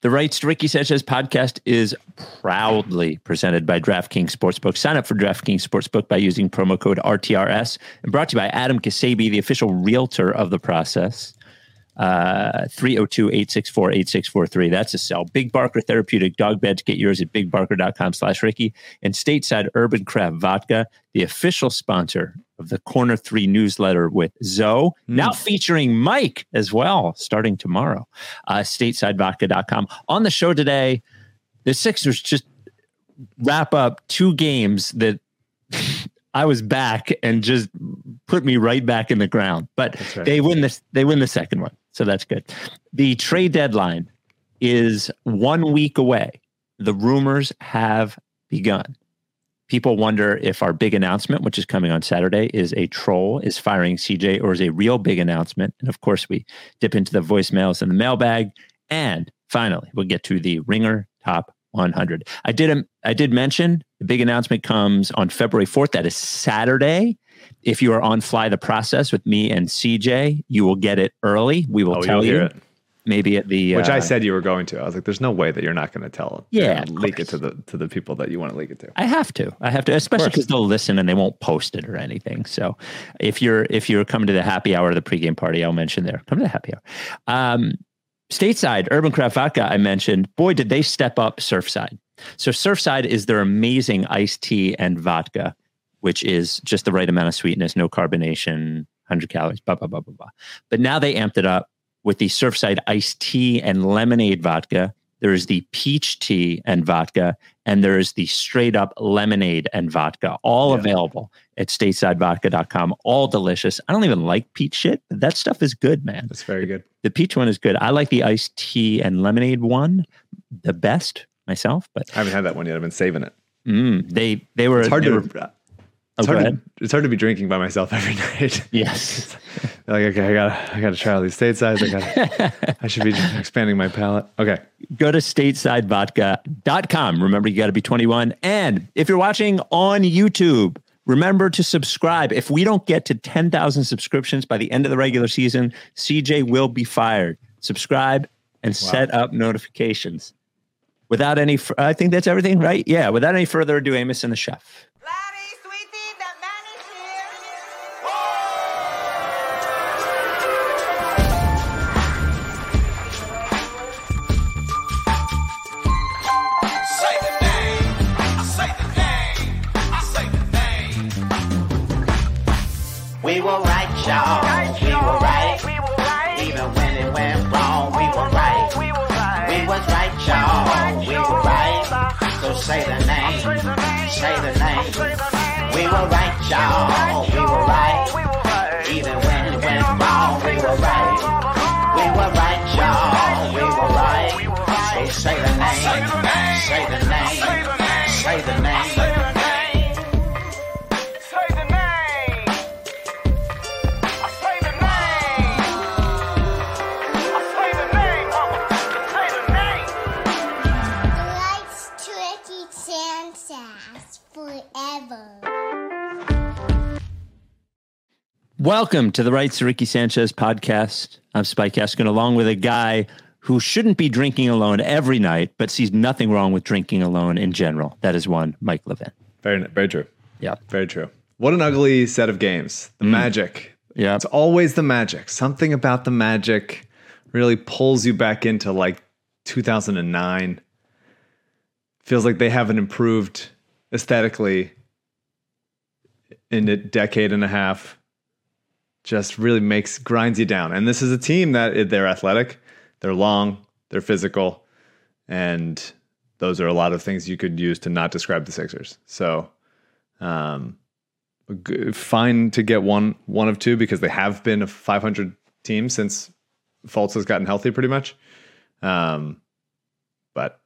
The Rights to Ricky Sanchez podcast is proudly presented by DraftKings Sportsbook. Sign up for DraftKings Sportsbook by using promo code RTRS and brought to you by Adam Ksebe, the official realtor of the process. Uh, 302-864-8643. That's a sell. Big Barker Therapeutic Dog Beds. Get yours at bigbarker.com slash Ricky. And Stateside Urban Craft Vodka, the official sponsor of the Corner 3 newsletter with Zoe, mm. now featuring Mike as well, starting tomorrow. Uh, statesidevodka.com. On the show today, the Sixers just wrap up two games that I was back and just put me right back in the ground. But right. they win this. They win the second one. So that's good. The trade deadline is one week away. The rumors have begun. People wonder if our big announcement, which is coming on Saturday, is a troll, is firing CJ, or is a real big announcement. And of course, we dip into the voicemails and the mailbag. And finally, we'll get to the ringer top 100. I did um, I did mention the big announcement comes on February 4th. That is Saturday. If you are on Fly the Process with me and CJ, you will get it early. We will oh, tell you. It. Maybe at the which uh, I said you were going to. I was like, "There's no way that you're not going to tell. Yeah, leak it to the to the people that you want to leak it to. I have to. I have to, especially because they'll listen and they won't post it or anything. So, if you're if you're coming to the happy hour or the pregame party, I'll mention there. Come to the happy hour. Um, stateside, Urban Craft Vodka. I mentioned. Boy, did they step up Surfside. So Surfside is their amazing iced tea and vodka which is just the right amount of sweetness, no carbonation, 100 calories, blah, blah, blah, blah, blah. But now they amped it up with the Surfside iced tea and lemonade vodka. There is the peach tea and vodka, and there is the straight up lemonade and vodka, all yeah. available at statesidevodka.com. All delicious. I don't even like peach shit, but that stuff is good, man. That's very good. The peach one is good. I like the iced tea and lemonade one the best myself, but I haven't had that one yet. I've been saving it. Mm, they they were it's hard to were, it's, hard to, it's hard to be drinking by myself every night. Yes. like, okay, I gotta, I gotta try all these statesides. I got I should be expanding my palate. Okay. Go to statesidevodka.com. Remember, you got to be 21. And if you're watching on YouTube, remember to subscribe. If we don't get to 10,000 subscriptions by the end of the regular season, CJ will be fired. Subscribe and wow. set up notifications. Without any, I think that's everything, right? Yeah. Without any further ado, Amos and the chef. Say the name. Say the name. We were right, y'all. We were right. Welcome to the Rights to Ricky Sanchez podcast. I'm Spike Eskin, along with a guy who shouldn't be drinking alone every night, but sees nothing wrong with drinking alone in general. That is one, Mike Levin. Very, very true. Yeah, very true. What an ugly set of games. The mm. magic. Yeah, it's always the magic. Something about the magic really pulls you back into like 2009. Feels like they haven't improved aesthetically in a decade and a half just really makes grinds you down. And this is a team that they're athletic, they're long, they're physical, and those are a lot of things you could use to not describe the Sixers. So, um, fine to get one one of two because they have been a 500 team since Fultz has gotten healthy, pretty much. Um, but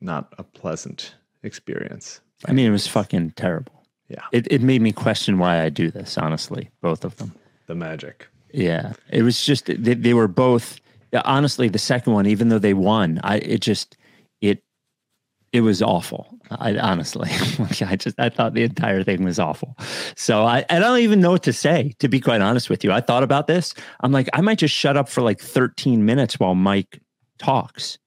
not a pleasant experience. I mean, it was fucking terrible. Yeah, it it made me question why I do this. Honestly, both of them the magic. Yeah, it was just they, they were both. Honestly, the second one, even though they won, I it just it it was awful. I honestly, I just I thought the entire thing was awful. So I, I don't even know what to say. To be quite honest with you, I thought about this. I'm like, I might just shut up for like 13 minutes while Mike talks.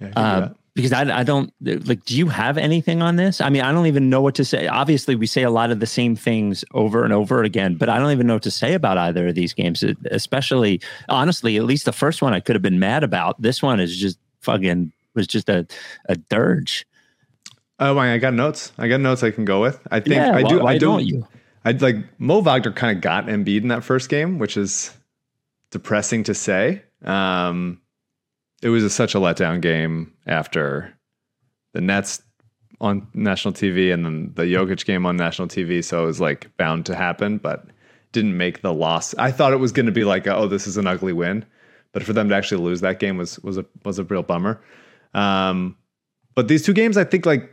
Yeah, I can do Uh, that. Because I, I don't like do you have anything on this i mean i don't even know what to say obviously we say a lot of the same things over and over again but i don't even know what to say about either of these games especially honestly at least the first one i could have been mad about this one is just fucking was just a, a dirge Oh my! I got notes. I got notes I can go with. I think yeah I why, do. why I do. don't you I'd like Mo Wagner kind of got Embiid in that first game, which is depressing to say. Um, it was a, such a letdown game after the Nets on national TV and then the Jokic game on national TV. So it was like bound to happen, but didn't make the loss. I thought it was going to be like, oh, this is an ugly win, but for them to actually lose that game was was a was a real bummer. Um, but these two games, I think like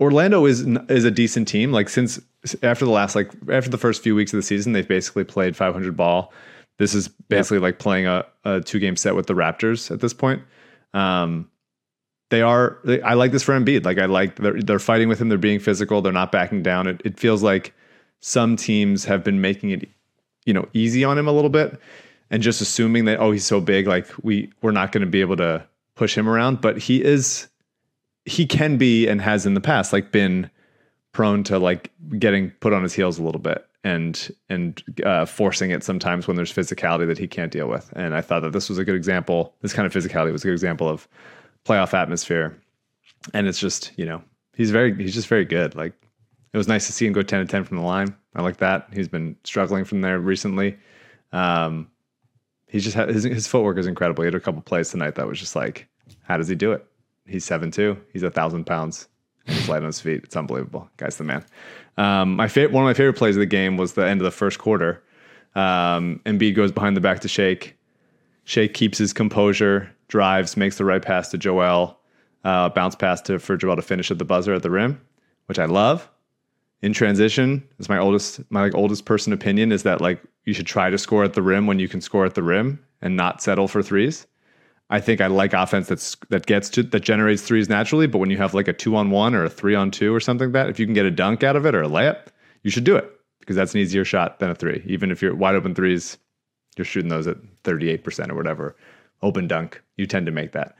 Orlando is is a decent team. Like since after the last like after the first few weeks of the season, they've basically played 500 ball. This is basically like playing a, a two game set with the Raptors at this point. Um, they are. They, I like this for Embiid. Like I like they're they're fighting with him. They're being physical. They're not backing down. It it feels like some teams have been making it, you know, easy on him a little bit, and just assuming that oh he's so big, like we we're not going to be able to push him around. But he is he can be and has in the past like been prone to like getting put on his heels a little bit and and uh, forcing it sometimes when there's physicality that he can't deal with. And I thought that this was a good example. This kind of physicality was a good example of playoff atmosphere. And it's just you know he's very he's just very good. Like it was nice to see him go ten to ten from the line. I like that. He's been struggling from there recently. Um, he's just his his footwork is incredible. He had a couple plays tonight that was just like, how does he do it? He's seven two. He's a thousand pounds. He's on his feet. It's unbelievable. Guy's the man. Um, my favorite, one of my favorite plays of the game was the end of the first quarter. Um, Embiid goes behind the back to Shake. Shake keeps his composure, drives, makes the right pass to Joel, uh, bounce pass to for Joel to finish at the buzzer at the rim, which I love. In transition, is my oldest my like oldest person opinion is that like you should try to score at the rim when you can score at the rim and not settle for threes. I think I like offense that's that gets to that generates threes naturally, but when you have like a two on one or a three on two or something like that, if you can get a dunk out of it or a layup, you should do it because that's an easier shot than a three. Even if you're wide open threes, you're shooting those at 38% or whatever. Open dunk, you tend to make that.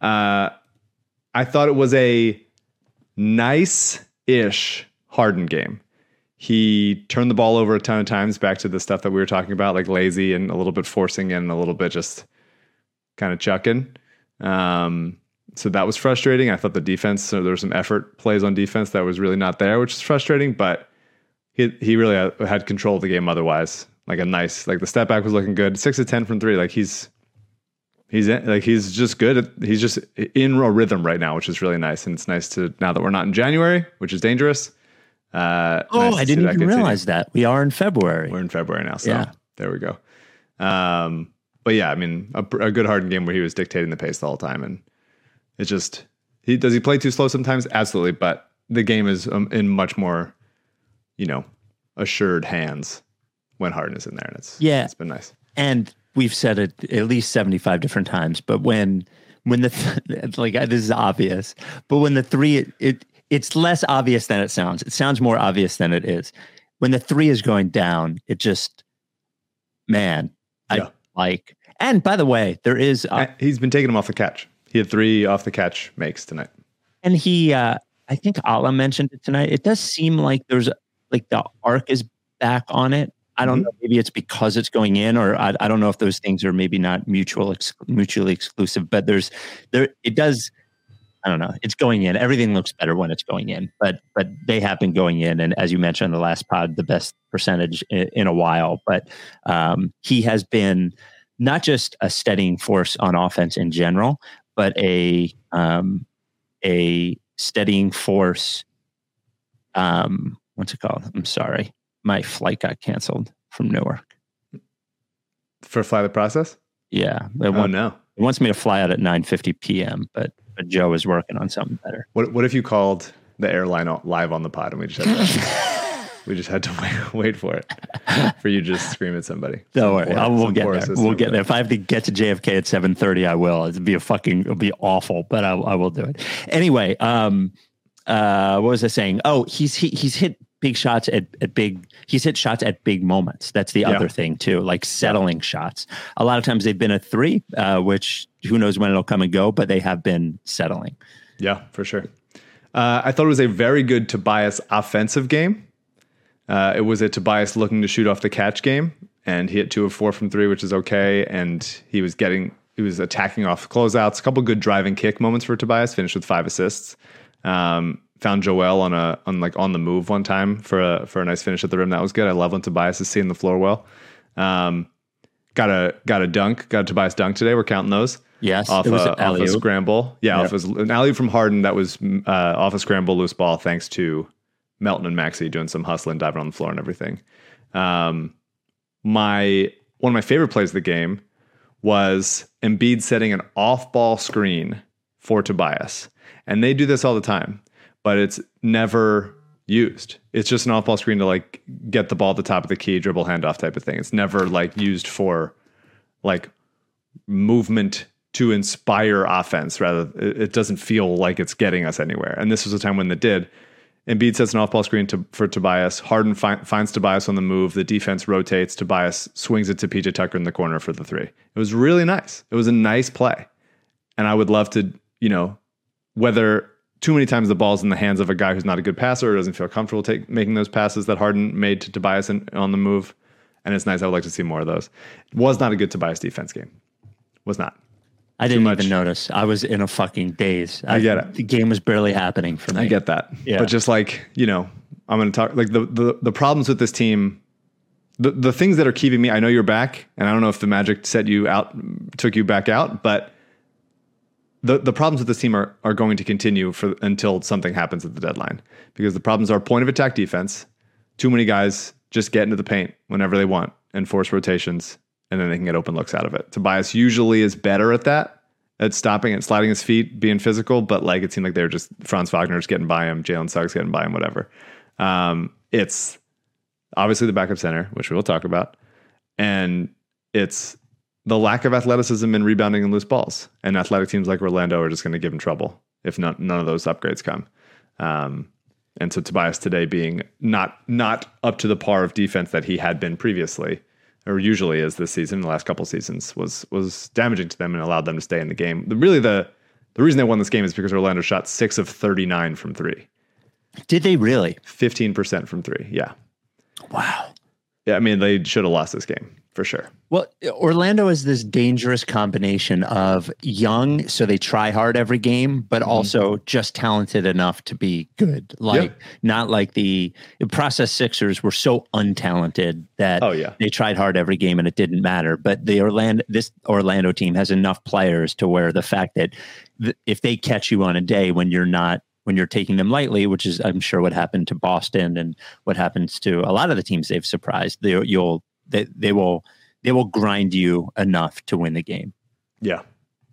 Uh, I thought it was a nice ish Harden game. He turned the ball over a ton of times back to the stuff that we were talking about, like lazy and a little bit forcing and a little bit just kind of chucking. Um, so that was frustrating. I thought the defense, so there was some effort plays on defense that was really not there, which is frustrating, but he, he really had, had control of the game otherwise. Like a nice, like the step back was looking good. Six to 10 from three. Like he's, he's in- like, he's just good. At, he's just in a rhythm right now, which is really nice. And it's nice to, now that we're not in January, which is dangerous. Uh, oh nice i didn't that even continue. realize that we are in february We're in February now, so Yeah. there we go. Um, but yeah, I mean, a, a good Harden game where he was dictating the pace the whole time, and it's just he does he play too slow sometimes? Absolutely, but the game is um, in much more, you know, assured hands when Harden is in there, and it's Yeah. it's been nice. and we've said it at least 75 different times but when when the th- like this is obvious but when the three it, it it's less obvious than it sounds it sounds more obvious than it is when the three is going down it just man Yeah. i like and by the way there is uh, Uh, He's been taking him off the catch. He had three off the catch makes tonight. and he uh i think Alaa mentioned it tonight it does seem like there's like the arc is back on it i don't Mhm. know maybe it's because it's going in or i, I don't know if those things are maybe not mutual ex- mutually exclusive but there's there it does i don't know it's going in everything looks better when it's going in but but they have been going in and as you mentioned in the last pod the best percentage in, in a while but um he has been not just a steadying force on offense in general but a um a steadying force. Um, what's it called? I'm sorry, my flight got canceled from Newark. For fly the process? Yeah, it, Oh want- no. it wants me to fly out at 9:50 p.m. But, but Joe is working on something better. What what if you called the airline live on the pod and we just had to, we just had to wait, wait for it for you to just scream at somebody? Don't Some worry, poor- I will get there. We'll get there. If I have to get to JFK at 7:30, I will. It'd be a fucking. It'll be awful, but I, I will do it anyway. Um, uh, what was I saying? Oh, he's he, he's hit big shots at, at big. He's hit shots at big moments. That's the Yeah. other thing too, like settling shots. A lot of times they've been a three, uh, which who knows when it'll come and go, but they have been settling. Yeah, for sure. Uh, I thought it was a very good Tobias offensive game. Uh, it was a Tobias looking to shoot off the catch game, and he hit two of four from three, which is okay. And he was getting, he was attacking off closeouts. A couple good driving kick moments for Tobias. Finished with five assists. Um, found Joel on a on like on the move one time for a for a nice finish at the rim. That was good. I love when Tobias is seeing the floor well. Um, got a got a dunk. Got a Tobias dunk today. We're counting those Yes, off, it was a, off a scramble. Yeah, Yeah. off a, an alley from Harden that was uh, off a scramble loose ball thanks to Melton and Maxey doing some hustling, diving on the floor and everything. Um, my one of my favorite plays of the game was Embiid setting an off-ball screen for Tobias, and they do this all the time, but it's never used. It's just an off-ball screen to like get the ball at the top of the key, dribble handoff type of thing. It's never like used for like movement to inspire offense rather it, doesn't feel like it's getting us anywhere and this was a time when it did Embiid sets an off-ball screen to, for Tobias. Harden fi- finds Tobias on the move. The defense rotates. Tobias swings it to PJ Tucker in the corner for the three. It was really nice. It was a nice play, and I would love to, you know, whether too many times the ball's in the hands of a guy who's not a good passer or doesn't feel comfortable take, making those passes that Harden made to Tobias in, on the move, and it's nice. I would like to see more of those. It was not a good Tobias defense game. Was not. I didn't even notice. I was in a fucking daze. I, get it. The game was barely happening for me. I get that. Yeah. But just like, you know, I'm going to talk like the, the the problems with this team the the things that are keeping me I know you're back and I don't know if the magic set you out took you back out, but the the problems with this team are are going to continue for until something happens at the deadline because the problems are point of attack defense. Too many guys just get into the paint whenever they want and force rotations and then they can get open looks out of it. Tobias usually is better at that, at stopping and sliding his feet, being physical, but like it seemed like they were just Franz Wagner's getting by him, Jalen Suggs getting by him, whatever. Um, it's obviously the backup center, which we will talk about, and it's the lack of athleticism in rebounding and loose balls. And athletic teams like Orlando are just going to give him trouble if not, none of those upgrades come. Um, and so Tobias today being not not up to the par of defense that he had been previously, or usually is this season, the last couple seasons, was was damaging to them and allowed them to stay in the game. The, really, the the reason they won this game is because Orlando shot six of thirty nine from three. Did they really? 15% from three. Yeah. Wow. Yeah. I mean, they should have lost this game for sure. Well, Orlando is this dangerous combination of young, so they try hard every game, but mm-hmm. also just talented enough to be good. Like not like the, the process Sixers were so untalented that Oh, yeah. they tried hard every game and it didn't matter. But the Orlando this Orlando team has enough players to where the fact that th- if they catch you on a day when you're not when you're taking them lightly, which is I'm sure what happened to Boston and what happens to a lot of the teams they've surprised, they, you'll they, they will they will grind you enough to win the game. Yeah.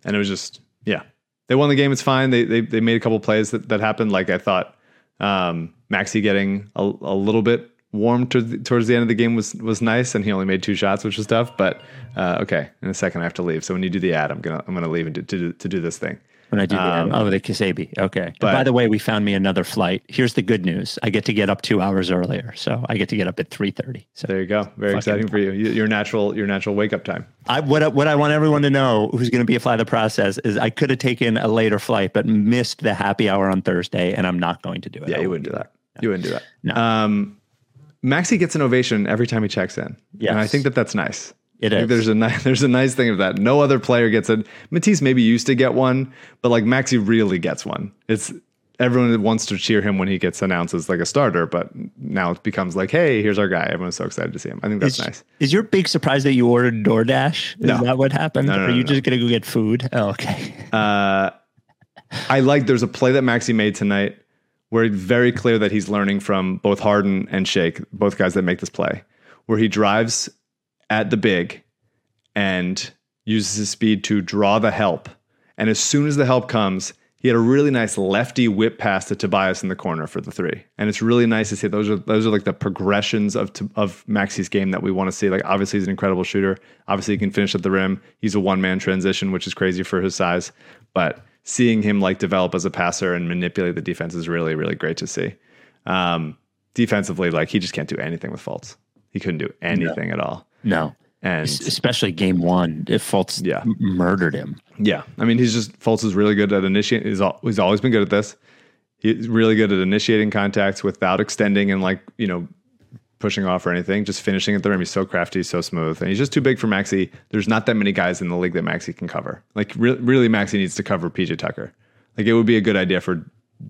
And it was just, yeah. They won the game. It's fine. They, they, they made a couple plays that, that happened. Like I thought, um, Maxey getting a, a little bit warm to the, towards the end of the game was, was nice. And he only made two shots, which was tough, but, uh, okay. In a second, I have to leave. So when you do the ad, I'm to, I'm to leave and do, to, to do this thing. When I do the Um, oh the Ksebe. Okay. But- by the way, we found me another flight. Here's the good news. I get to get up two hours earlier. So I get to get up at three thirty. So There you go. Very exciting for you. You- Your natural, your natural wake up time. I what I- what I want everyone to know who's going to be a fly the process is I could have taken a later flight, but missed the happy hour on Thursday, and I'm not going to do it. Yeah, you wouldn't do that. You wouldn't do that. No. Um, Maxey gets an ovation every time he checks in. Yes. And I think that that's nice. It is. There's a nice, there's a nice thing of that. No other player gets it. Matisse maybe used to get one, but like Maxey really gets one. It's everyone wants to cheer him when he gets announced as like a starter, but now it becomes like, hey, here's our guy. Everyone's so excited to see him. I think that's Is, nice. is your big surprise that you ordered DoorDash? Is No. that what happened? No, no, Are you just to go get food? Oh, okay. Uh, I like there's a play that Maxey made tonight where it's very clear that he's learning from both Harden and Shake, both guys that make this play, where he drives at the big and uses his speed to draw the help. And as soon as the help comes, he had a really nice lefty whip pass to Tobias in the corner for the three. And it's really nice to see those are those are like the progressions of of Maxey's game that we want to see. Like obviously he's an incredible shooter. Obviously he can finish at the rim. He's a one man transition, which is crazy for his size. But seeing him like develop as a passer and manipulate the defense is really really great to see. Um, defensively, like he just can't do anything with Fultz. He couldn't do anything at all. No. And Especially game one, if Fultz Yeah. m- murdered him. yeah, I mean, he's just Fultz is really good at initiating. He's, al- he's always been good at this. He's really good at initiating contacts without extending and like you know pushing off or anything. Just finishing at the rim. He's so crafty, so smooth, and he's just too big for Maxey. There's not that many guys in the league that Maxey can cover. Like re- really, Maxey needs to cover PJ Tucker. Like it would be a good idea for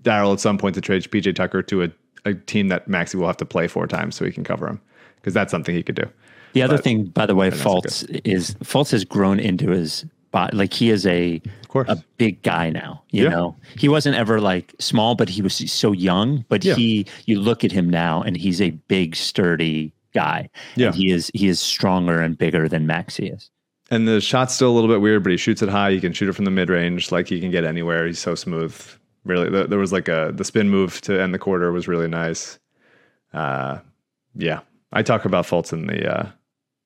Daryl at some point to trade PJ Tucker to a, a team that Maxey will have to play four times so he can cover him because that's something he could do. The other But- thing, by the way, Fultz is Fultz has grown into his body. Like he is a a big guy now. You Yeah. know, he wasn't ever like small, but he was so young. But Yeah. he, you look at him now, and he's a big, sturdy guy. Yeah. And he is he is stronger and bigger than Maxey is. And the shot's still a little bit weird, but he shoots it high. He can shoot it from the mid range. Like he can get anywhere. He's so smooth. Really, th- there was like a the spin move to end the quarter was really nice. Uh, yeah, I talk about Fultz in the uh,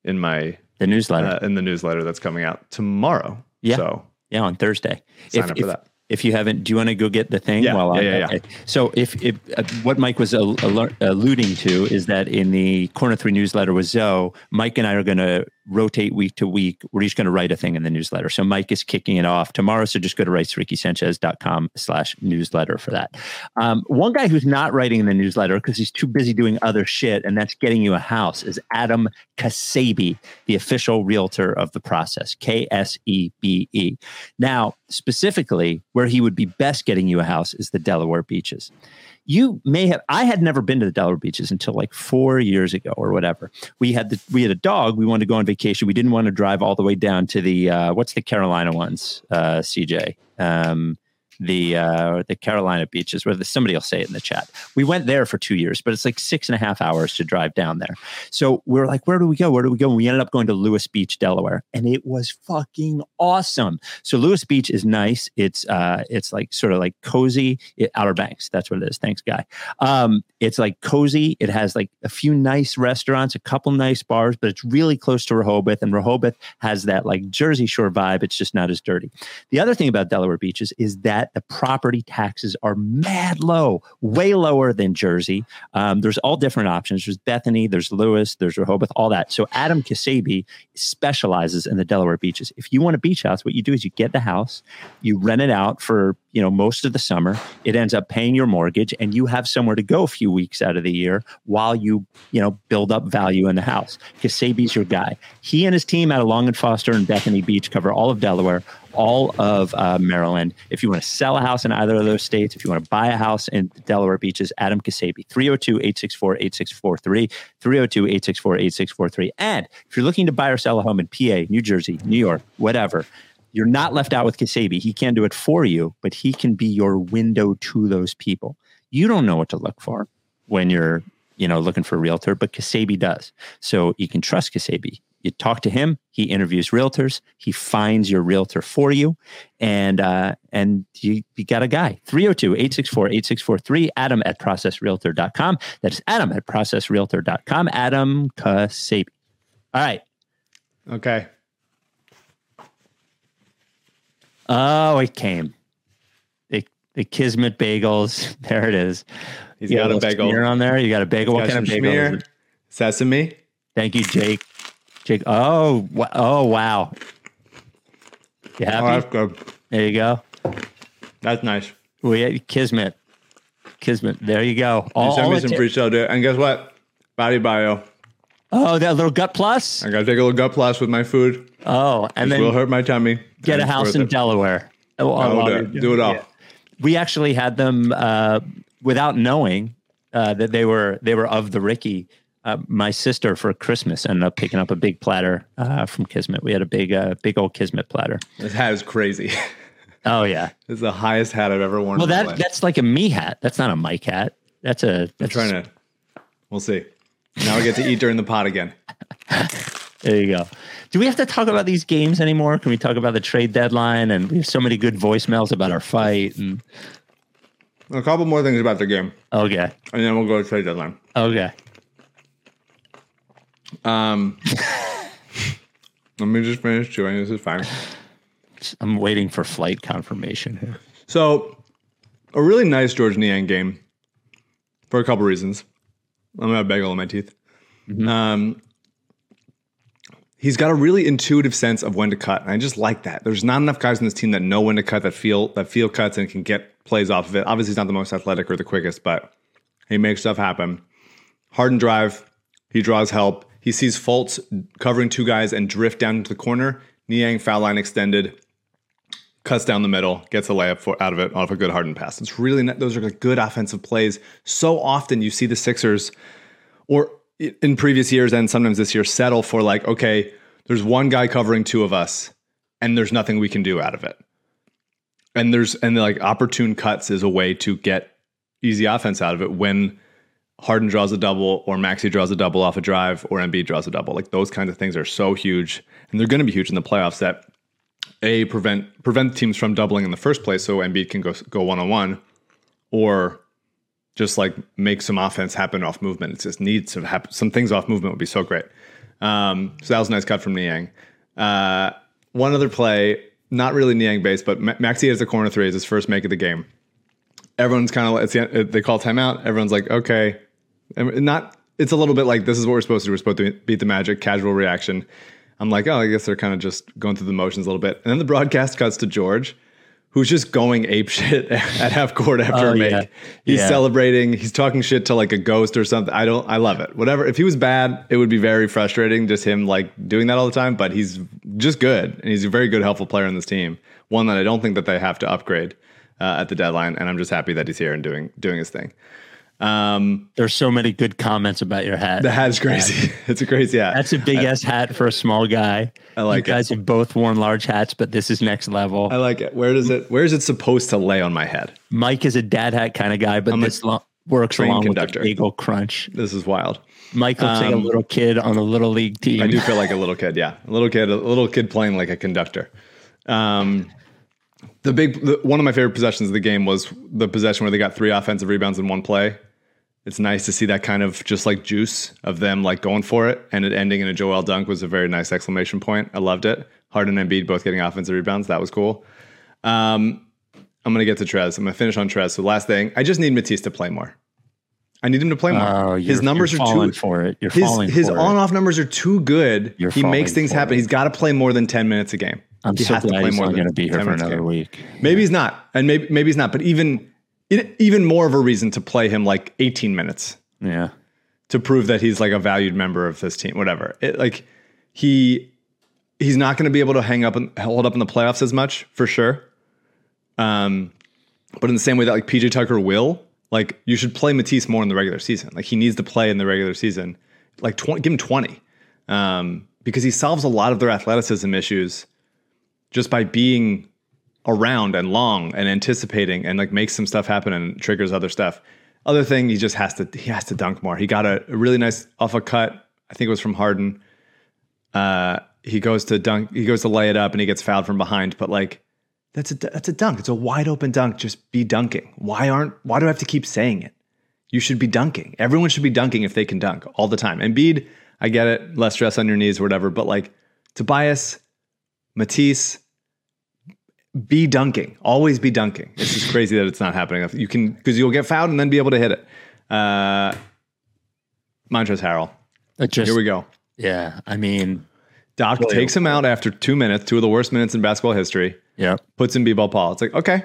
in my The newsletter, uh, in the newsletter that's coming out tomorrow. Yeah. So yeah, on Thursday. sign if, up if, for that. if you haven't, do you want to go get the thing? Yeah, while I- yeah, yeah, yeah. okay. So if, if uh, what Mike was al- al- alluding to is that in the Corner Three newsletter with Zoe, Mike and I are going to rotate week to week. We're just going to write a thing in the newsletter. So Mike is kicking it off tomorrow. So just go to writesrickysanchez.com slash newsletter for that. Um, one guy who's not writing in the newsletter because he's too busy doing other shit, and that's getting you a house, is Adam Ksebe, the official realtor of the process, K S E B E. Now, specifically, where he would be best getting you a house is the Delaware beaches. You may have. I had never been to the Delaware beaches until like four years ago or whatever. We had the we had a dog. We wanted to go on vacation. We didn't want to drive all the way down to the uh, what's the Carolina ones, uh, CJ. Um, the uh, the Carolina beaches, where the, somebody will say it in the chat. We went there for two years, but it's like six and a half hours to drive down there. So we are like, where do we go? Where do we go? And we ended up going to Lewes Beach, Delaware, and it was fucking awesome. So Lewes Beach is nice. It's uh, it's like sort of like cozy. It, Outer Banks, that's what it is. Thanks, guy. Um, it's like cozy. It has like a few nice restaurants, a couple nice bars, but it's really close to Rehoboth, and Rehoboth has that like Jersey Shore vibe. It's just not as dirty. The other thing about Delaware beaches is that the property taxes are mad low, way lower than Jersey. Um, there's all different options. There's Bethany, there's Lewes, there's Rehoboth, all that. So Adam Ksebe specializes in the Delaware beaches. If you want a beach house, what you do is you get the house, you rent it out for you know most of the summer. It ends up paying your mortgage, and you have somewhere to go a few weeks out of the year while you you know build up value in the house. Ksebe's your guy. He and his team out of Long and Foster and Bethany Beach cover all of Delaware all of uh, Maryland. If you want to sell a house in either of those states, if you want to buy a house in Delaware beaches, Adam Ksebe, 302 864 8643, 302 864 8643. And if you're looking to buy or sell a home in PA, New Jersey, New York, whatever, you're not left out with Ksebe. He can do it for you, but he can be your window to those people. You don't know what to look for when you're you know looking for a realtor, but Ksebe does. So you can trust Ksebe. You talk to him. He interviews realtors. He finds your realtor for you, and uh, and you, you got a guy. 302-864-8643. Adam at processrealtor.com. That's Adam at processrealtor.com. Adam Ksebe. All right. Okay. Oh, it came. The the Kismet bagels. There it is. He's You got a little bagel. on there. You got a bagel. What Got kind of bagel? is schmear, it? Sesame. Thank you, Jake. Jake. Oh, oh, wow. You Oh, happy? that's good. there you go. That's nice. We had Kismet. Kismet. There you go. You All, sent me some ta- free soda. And guess what? Body bio. oh, that little gut plus. I gotta take a little gut plus with my food. Oh, and This will hurt my tummy. get a house in it. Delaware. Oh, will do it. Do it all. yeah. We actually had them uh, without knowing uh, that they were they were of the Ricky. Uh, my sister for Christmas ended up picking up a big platter uh, from Kismet. We had a big, uh, big old Kismet platter. This hat is crazy. Oh yeah. this is the highest hat I've ever worn. Well, that that's like a me hat. That's not a Mike hat. That's a. I'm That's trying to. We'll see. Now I get to eat during the pot again. There you go. Do we have to talk about these games anymore? Can we talk about the trade deadline? And we have so many good voicemails about our fight. And A couple more things about the game, okay, and then we'll go to trade deadline. okay. Um, let me just finish chewing. This is fine. I'm waiting for flight confirmation. here. So, a really nice Georges Niang game for a couple reasons. I'm gonna have bagel in my teeth. Um, he's got a really intuitive sense of when to cut, and I just like that. There's not enough guys in this team that know when to cut, that feel that feel cuts, and can get plays off of it. Obviously, he's not the most athletic or the quickest, but he makes stuff happen. Harden drive, he draws help. He sees Fultz covering two guys and drift down into the corner. Niang foul line extended, cuts down the middle, gets a layup for, out of it off a good Harden pass. It's really not, those are good offensive plays. So often you see the Sixers, or in previous years and sometimes this year, settle for like, okay, there's one guy covering two of us, and there's nothing we can do out of it. And there's and like opportune cuts is a way to get easy offense out of it when Harden draws a double or Maxey draws a double off a drive or Embiid draws a double. Like those kinds of things are so huge and they're going to be huge in the playoffs that a prevent prevent teams from doubling in the first place so Embiid can go go one on one or just like make some offense happen off movement. It just needs to happen. Some things off movement would be so great. Um, so that was a nice cut from Niang. Uh, one other play, not really Niang based, but Ma- Maxey has the corner three is his first make of the game. Everyone's kind of like, it's the, they call timeout. Everyone's like, okay, and not. It's a little bit like this is what we're supposed to do. We're supposed to beat the Magic. Casual reaction. I'm like, oh, I guess they're kind of just going through the motions a little bit. And then the broadcast cuts to George, who's just going ape shit at half court after Oh, a make. yeah. He's Yeah. celebrating. He's talking shit to like a ghost or something. I don't. I love it. Whatever. If he was bad, it would be very frustrating. Just him like doing that all the time. But he's just good, and he's a very good, helpful player in this team. One that I don't think that they have to upgrade uh, at the deadline. And I'm just happy that he's here and doing doing his thing. Um, There's so many good comments about your hat. the hat's crazy. it's a crazy hat. That's a big ass hat for a small guy. I like you it. guys have both worn large hats, but this is next level. I like it. Where does it? Where is it supposed to lay on my head? Mike is a dad hat kind of guy, but I'm this lo- works along conductor. with the bagel crunch. This is wild. Mike looks like a Um, little kid on a little league team. I do feel like a little kid. Yeah, a little kid, a little kid playing like a conductor. Um, the big the, one of my favorite possessions of the game was the possession where they got three offensive rebounds in one play. It's nice to see that kind of just like juice of them like going for it, and it ending in a Joel dunk was a very nice exclamation point. I loved it. Harden and Embiid both getting offensive rebounds. That was cool. Um, I'm gonna get to Trez. I'm gonna finish on Trez. So last thing, I just need Matisse to play more. I need him to play more. Oh, his numbers are too for it. You're his falling his on off numbers are too good. You're he makes things happen. it. He's got to play more than ten minutes a game. I'm he so has to glad play he's more not going to be here for another game. week. Maybe he's not, and maybe maybe he's not. But even even more of a reason to play him like 18 minutes Yeah. to prove that he's like a valued member of this team. Whatever. It like he he's not going to be able to hang up and hold up in the playoffs as much for sure. Um, but in the same way that like PJ Tucker will, like you should play Matisse more in the regular season. Like he needs to play in the regular season. Like 20, give him 20. Um, because he solves a lot of their athleticism issues just by being around and long and anticipating and like makes some stuff happen and triggers other stuff. Other thing, he just has to he has to dunk more. He got a, a really nice off a cut. I think it was from Harden. Uh, he goes to dunk. He goes to lay it up and he gets fouled from behind. But like that's a that's a dunk. It's a wide open dunk. Just be dunking. Why aren't? Why do I have to keep saying it? You should be dunking. Everyone should be dunking if they can dunk all the time. Embiid, I get it. Less stress on your knees or whatever. But like Tobias, Matisse, be dunking. Always be dunking. It's just crazy that it's not happening. You can because you'll get fouled and then be able to hit it. Uh, Montrezl Harrell. Just, Here we go. Yeah. I mean, Doc takes him out after two minutes, two of the worst minutes in basketball history. yeah. Puts in B-ball Paul. It's like okay,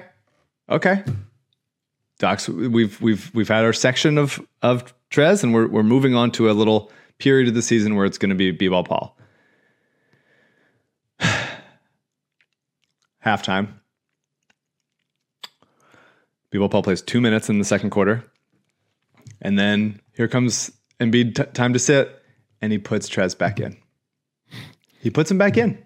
okay. Doc's we've we've we've had our section of of Trez, and we're we're moving on to a little period of the season where it's going to be B-ball Paul. Halftime. B-ball Paul plays two minutes in the second quarter, and then here comes Embiid t- time to sit, and he puts Trez back in. He puts him back in.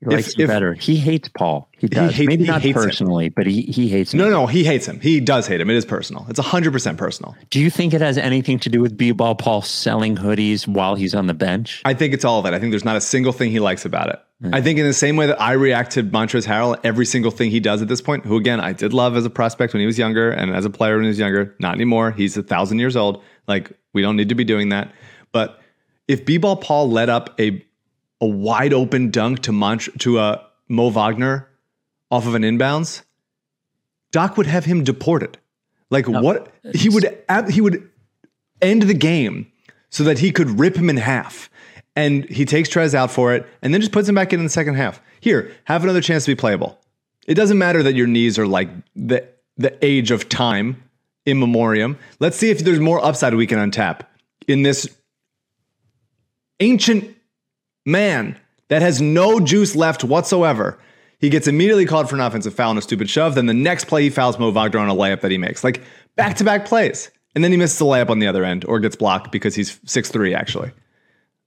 He likes him if- better. He hates Paul. He does. hates- Maybe he not hates him. personally, but he, he hates him. No, no, he hates him. He does hate him. It is personal. It's 100% personal. Do you think it has anything to do with B-Ball Paul selling hoodies while he's on the bench? I think it's all of it. I think there's not a single thing he likes about it. I think in the same way that I react to Montrezl Harrell, every single thing he does at this point, who again I did love as a prospect when he was younger and as a player when he was younger, not anymore. He's a thousand years old. Like we don't need to be doing that. But if B-ball Paul led up a a wide open dunk to Mont- to a Mo Wagner off of an inbounds, Doc would have him deported. Like what he would ab- he would end the game so that he could rip him in half. And he takes Trez out for it and then just puts him back in in the second half. Here, have another chance to be playable. It doesn't matter that your knees are like the the age of time in memoriam. Let's see if there's more upside we can untap in this ancient man that has no juice left whatsoever. He gets immediately called for an offensive foul and a stupid shove. Then the next play, he fouls Mo Wagner on a layup that he makes. Like back to back plays. And then he misses the layup on the other end or gets blocked because he's 6'3, actually.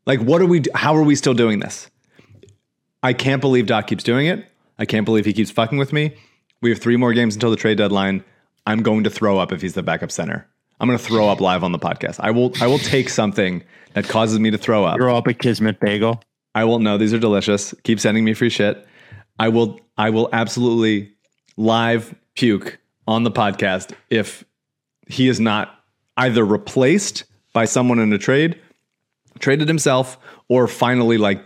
Like, what are we, how are we still doing this? I can't believe Doc keeps doing it. I can't believe he keeps fucking with me. We have three more games until the trade deadline. I'm going to throw up if he's the backup center. I'm going to throw up live on the podcast. I will. I will take something that causes me to throw up. Throw up a Kismet bagel. I will know these are delicious. Keep sending me free shit. I will. I will absolutely live puke on the podcast if he is not either replaced by someone in a trade, traded himself, or finally like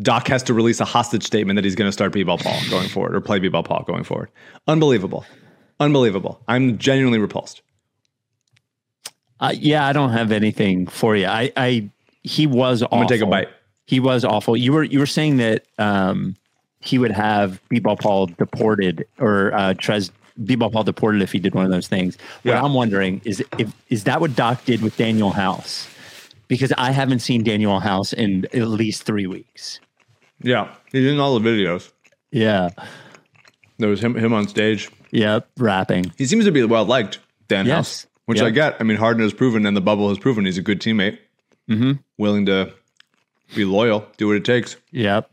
Doc has to release a hostage statement that he's going to start B-ball Paul going forward or play B-ball Paul going forward. Unbelievable, unbelievable. I'm genuinely repulsed. Uh, yeah, I don't have anything for you. I, I he was awful. I'm gonna take a bite. He was awful. You were you were saying that um, he would have B-ball Paul deported or uh, Trez B-ball Paul deported if he did one of those things. What Yeah. I'm wondering is if is that what Doc did with Danuel House? Because I haven't seen Danuel House in at least three weeks. Yeah, he's in all the videos. Yeah. There was him him on stage. Yep. Rapping. He seems to be well liked, Dan Yes. House, which Yeah. I get. I mean, Harden has proven, and the bubble has proven he's a good teammate, Mm-hmm. willing to be loyal, do what it takes. Yep.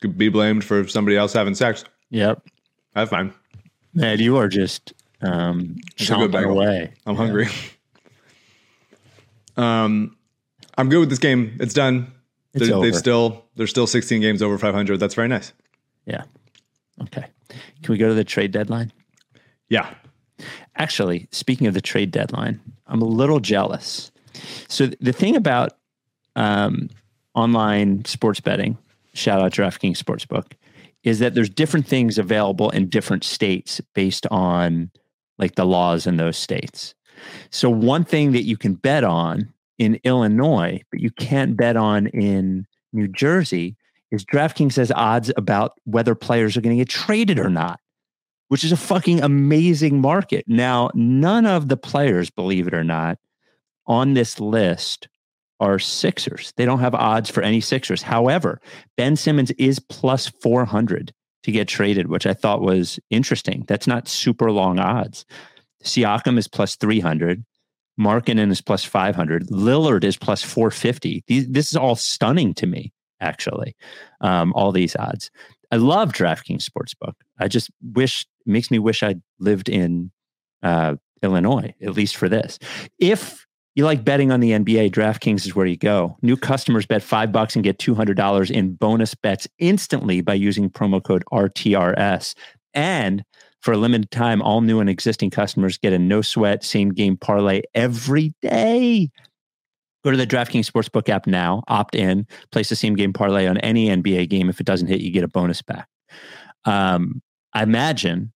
Could be blamed for somebody else having sex. Yep. That's fine. Man, you are just um chomping away. I'm hungry. Um, I'm good with this game. It's done. It's They're- over. They've still there's still 16 games over 500. That's very nice. Yeah. Okay. Can we go to the trade deadline? Yeah. Actually, speaking of the trade deadline, I'm a little jealous. So th- the thing about um, online sports betting, shout out DraftKings Sportsbook, is that there's different things available in different states based on like the laws in those states. So one thing that you can bet on in Illinois, but you can't bet on in New Jersey, is DraftKings has odds about whether players are going to get traded or not which is a fucking amazing market. Now, none of the players, believe it or not, on this list are Sixers. They don't have odds for any Sixers. However, Ben Simmons is plus 400 to get traded, which I thought was interesting. That's not super long odds. Siakam is plus 300. Markkanen is plus 500. Lillard is plus 450. These, this is all stunning to me, actually, um, all these odds. I love DraftKings Sportsbook. I just wish, makes me wish I'd lived in uh, Illinois, at least for this. If you like betting on the NBA, DraftKings is where you go. New customers bet five bucks and get $200 in bonus bets instantly by using promo code RTRS. And for a limited time, all new and existing customers get a no sweat same game parlay every day. Go to the DraftKings Sportsbook app now, opt in, place the same game parlay on any NBA game. If it doesn't hit, you get a bonus back. Um, I imagine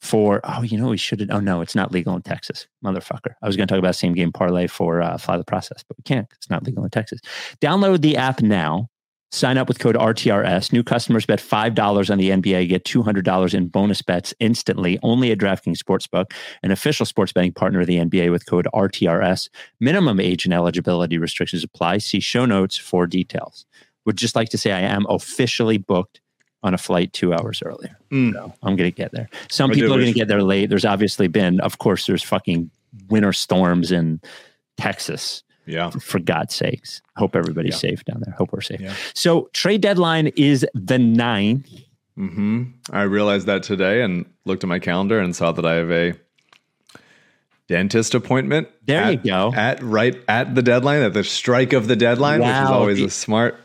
for, oh, you know, we should have, oh, no, it's not legal in Texas, motherfucker. I was going to talk about same game parlay for uh, Fly the Process, but we can't. it's not legal in Texas. Download the app now. Sign up with code RTRS. New customers bet $5 on the NBA, get $200 in bonus bets instantly, only at DraftKings Sportsbook, an official sports betting partner of the NBA with code RTRS. Minimum age and eligibility restrictions apply. See show notes for details. Would just like to say I am officially booked on a flight two hours earlier. Mm. So I'm going to get there. Some I people are going to get there late. There's obviously been, of course, there's fucking winter storms in Texas Yeah. for God's sakes. Hope everybody's Yeah. safe down there. Hope we're safe. Yeah. So trade deadline is the 9th. hmm I realized that today and looked at my calendar and saw that I have a dentist appointment. There at, you go. At right at the deadline, at the strike of the deadline, which is always The- a smart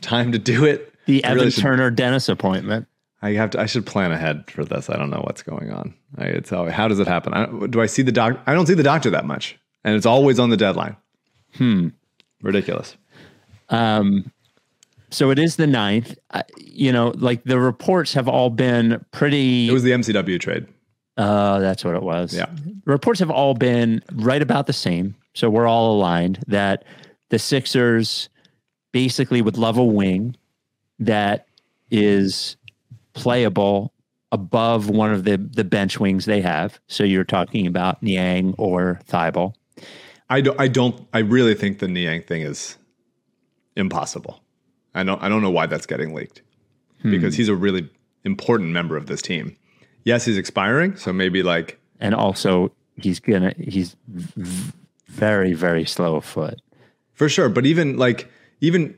time to do it. The I Evan really should- Turner dentist appointment. I have to. I should plan ahead for this. I don't know what's going on. I, it's always, how does it happen? I, do I see the doc? I don't see the doctor that much, and it's always on the deadline. Hmm. Ridiculous. Um, so it is the ninth. Uh, you know, like the reports have all been pretty. It was the MCW trade. Oh, that's what it was. Yeah. Reports have all been right about the same. So we're all aligned that the Sixers basically would love a wing that is playable above one of the the bench wings they have. So you're talking about Niang or Thybulle. I don't. I don't. I really think the Niang thing is impossible. I don't. I don't know why that's getting leaked hmm. because he's a really important member of this team. Yes, he's expiring, so maybe like And also he's gonna he's v- very, very slow of foot. for sure. But even like even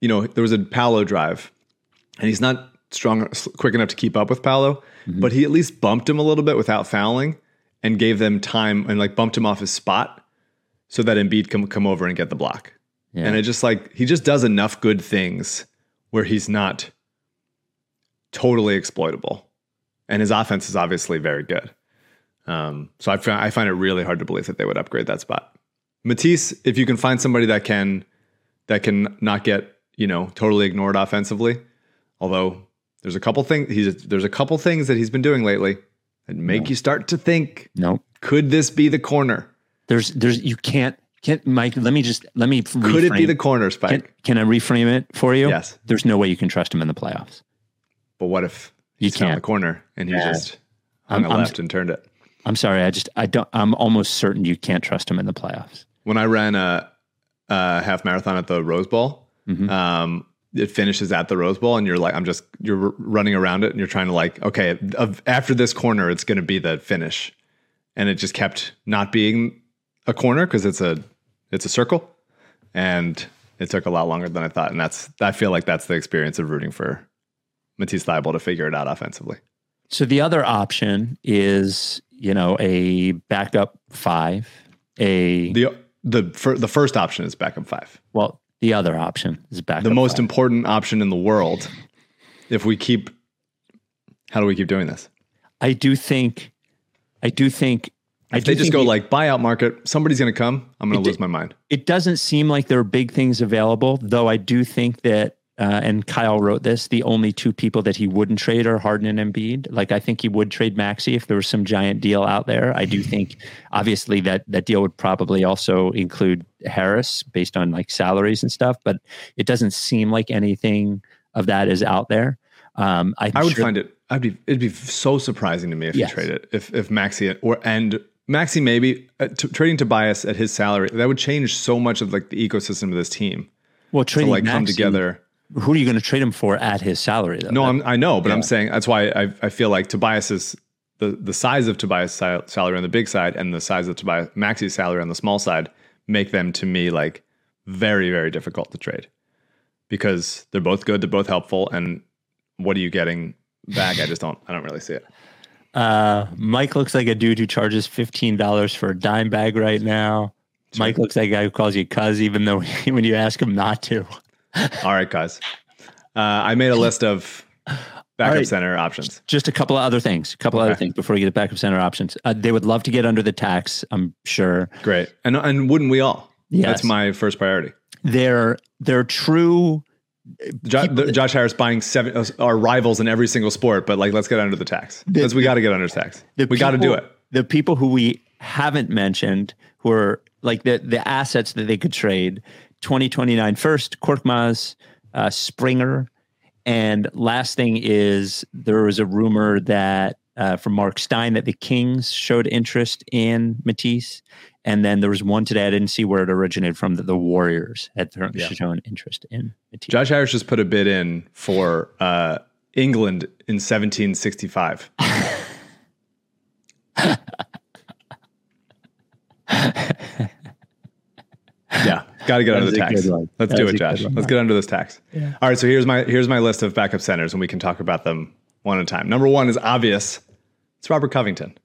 you know there was a Paolo drive, and he's not strong quick enough to keep up with Paolo, mm-hmm. but he at least bumped him a little bit without fouling and gave them time and like bumped him off his spot so that Embiid can come over and get the block. Yeah. And it just like he just does enough good things where he's not totally exploitable. And his offense is obviously very good. Um, so I find, I find it really hard to believe that they would upgrade that spot. Matisse, if you can find somebody that can that can not get you know totally ignored offensively, although there's a couple things he's there's a couple things that he's been doing lately that make you start to think No, could this be the corner? There's there's you can't can't Mike, let me just let me Could it be the corner, Spike? can, can I reframe it for you? Yes. There's no way you can trust him in the playoffs. But what if You can't. the corner and he Yeah. just hung I'm- a I'm- left and turned it? I'm sorry, I just I don't I'm almost certain you can't trust him in the playoffs. When I ran a, a half marathon at the Rose Bowl, Mhm. um, it finishes at the Rose Bowl, and you're like, I'm just you're running around it, and you're trying to like, okay, after this corner, it's going to be the finish, and it just kept not being a corner because it's a it's a circle, and it took a lot longer than I thought, and that's I feel like that's the experience of rooting for Matisse Thybulle to figure it out offensively. So the other option is, you know, a backup five, a the the fir- the first option is backup five. well, the other option is backup. the most five. important option in the world. If we keep, how do we keep doing this? I do think, I do think, If they just go like buyout market, somebody's going to come. I'm going to lose my mind. it doesn't seem like there are big things available, though I do think that, uh, and Kyle wrote this, the only two people that he wouldn't trade are Harden and Embiid. Like I think he would trade Maxey if there was some giant deal out there. I do think, obviously, that that deal would probably also include Harris based on like salaries and stuff, but it doesn't seem like anything of that is out there. Um, I'm I would sure- find it. I'd be. It'd be so surprising to me if Yes. you trade it. If if Maxey or and Maxey maybe uh, t- trading Tobias at his salary that would change so much of like the ecosystem of this team well to trading like come together. Who are you going to trade him for at his salary? Though? No, I'm, I know, but I'm saying that's why I, I feel like Tobias is the, the size of Tobias' salary on the big side and the size of Tobias Maxey's salary on the small side make them to me like very very difficult to trade because they're both good, they're both helpful, and what are you getting back? I just don't I don't really see it. Uh, Mike looks like a dude who charges fifteen dollars for a dime bag right now. Mike looks like a guy who calls you cuz, even though when you ask him not to. All right, guys, uh, I made a list of backup right. center options. Just a couple of other things. A couple of other things before we get to backup center options. Uh, they would love to get under the tax. I'm sure Great, and and wouldn't we all? Yeah, That's my first priority. they're they're true. Jo- the- Josh Harris buying seven uh, our rivals in every single sport, but like let's get under the tax because we got to get under tax. the We got to do it. The people who we haven't mentioned, who are like the the assets that they could trade, 2029 first, Korkmaz, uh, Springer, and last thing is there was a rumor that uh, from Marc Stein that the Kings showed interest in Matisse, and then there was one today I didn't see where it originated from that the Warriors had Yeah. shown interest in. Josh Harris just put a bid in for uh, England in 1765. yeah, got to get That under the tax. Let's That do it, Josh. Let's get under this tax. All right, so here's my here's my list of backup centers, and we can talk about them one at a time. Number one is obvious. It's Robert Covington.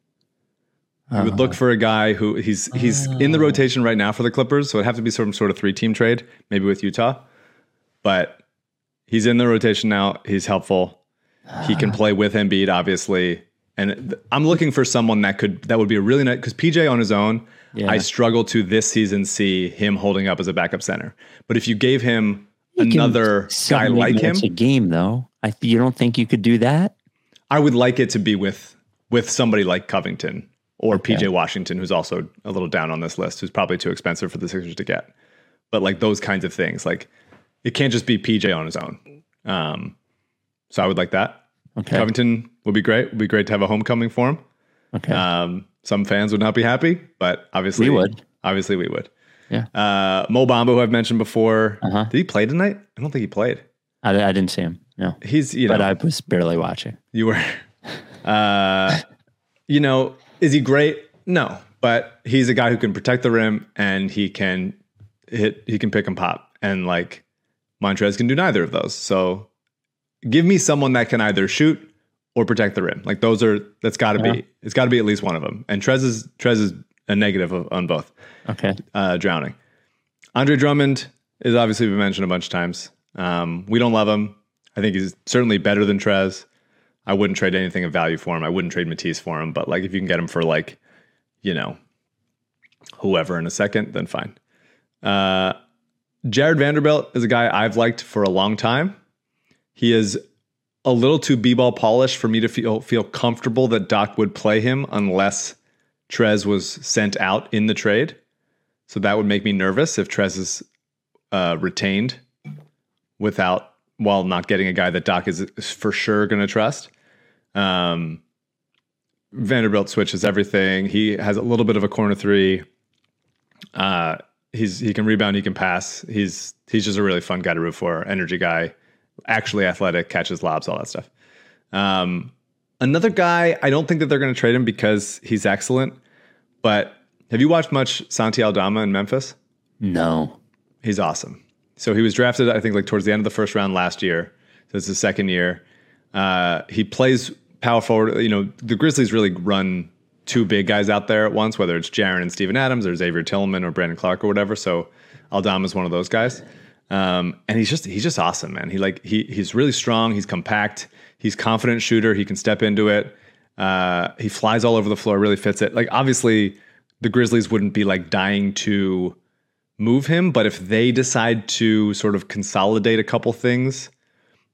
You would look uh. for a guy who he's he's in the oh. rotation right now for the Clippers, so it'd have to be some sort of three team trade, maybe with Utah. But he's in the rotation now. He's helpful. He can ah. play with Embiid, obviously. And I'm looking for someone that could that would be a really nice because PJ on his own, Yeah. I struggle to this season see him holding up as a backup center. But if you gave him He another guy like him, a game though. I you don't think you could do that? I would like it to be with with somebody like Covington or PJ Washington, who's also a little down on this list, who's probably too expensive for the Sixers to get. But like those kinds of things, like it can't just be PJ on his own. Um, so I would like that. Okay. Covington would be great. Would be great to have a homecoming for him. Okay. Um, some fans would not be happy, but obviously We would. Obviously, we would. Yeah. Uh, Mo Bamba, who I've mentioned before, Uh-huh. did he play tonight? I don't think he played. I, I didn't see him. No. He's you know But I was barely watching. you were, uh, you know, is he great? No, but he's a guy who can protect the rim and he can hit. He can pick and pop, and like Montrezl can do neither of those. So give me someone that can either shoot or protect the rim. Like those are that's got to Yeah. be. It's got to be at least one of them. And Trez is Trez is a negative of, on both. Okay. uh, drowning. Andre Drummond is obviously been mentioned a bunch of times. Um, we don't love him. I think he's certainly better than Trez. I wouldn't trade anything of value for him. I wouldn't trade Matisse for him, but like if you can get him for like, you know, whoever in a second, then fine. Uh, Jarred Vanderbilt is a guy I've liked for a long time. He is a little too b-ball polished for me to feel feel comfortable that Doc would play him unless Trez was sent out in the trade. So that would make me nervous if Trez is uh, retained without while not getting a guy that Doc is for sure going to trust. Um, Vanderbilt switches everything. He has a little bit of a corner three. Uh, he's he can rebound, he can pass. He's he's just a really fun guy to root for. Energy guy, actually athletic, catches lobs, all that stuff. Um, another guy, I don't think that they're going to trade him because he's excellent. But have you watched much Santi Aldama in Memphis? No. He's awesome. So he was drafted, I think, like towards the end of the first round last year. So it's his second year. Uh, he plays power forward. You know, the Grizzlies really run two big guys out there at once, whether it's Jaren and Steven Adams or Xavier Tillman or Brandon Clarke or whatever. So Aldama's one of those guys. Um, and he's just he's just awesome, man. He like he he's really strong. He's compact. He's confident shooter. He can step into it. Uh, he flies all over the floor. Really fits it. Like obviously, the Grizzlies wouldn't be like dying to move him, but if they decide to sort of consolidate a couple things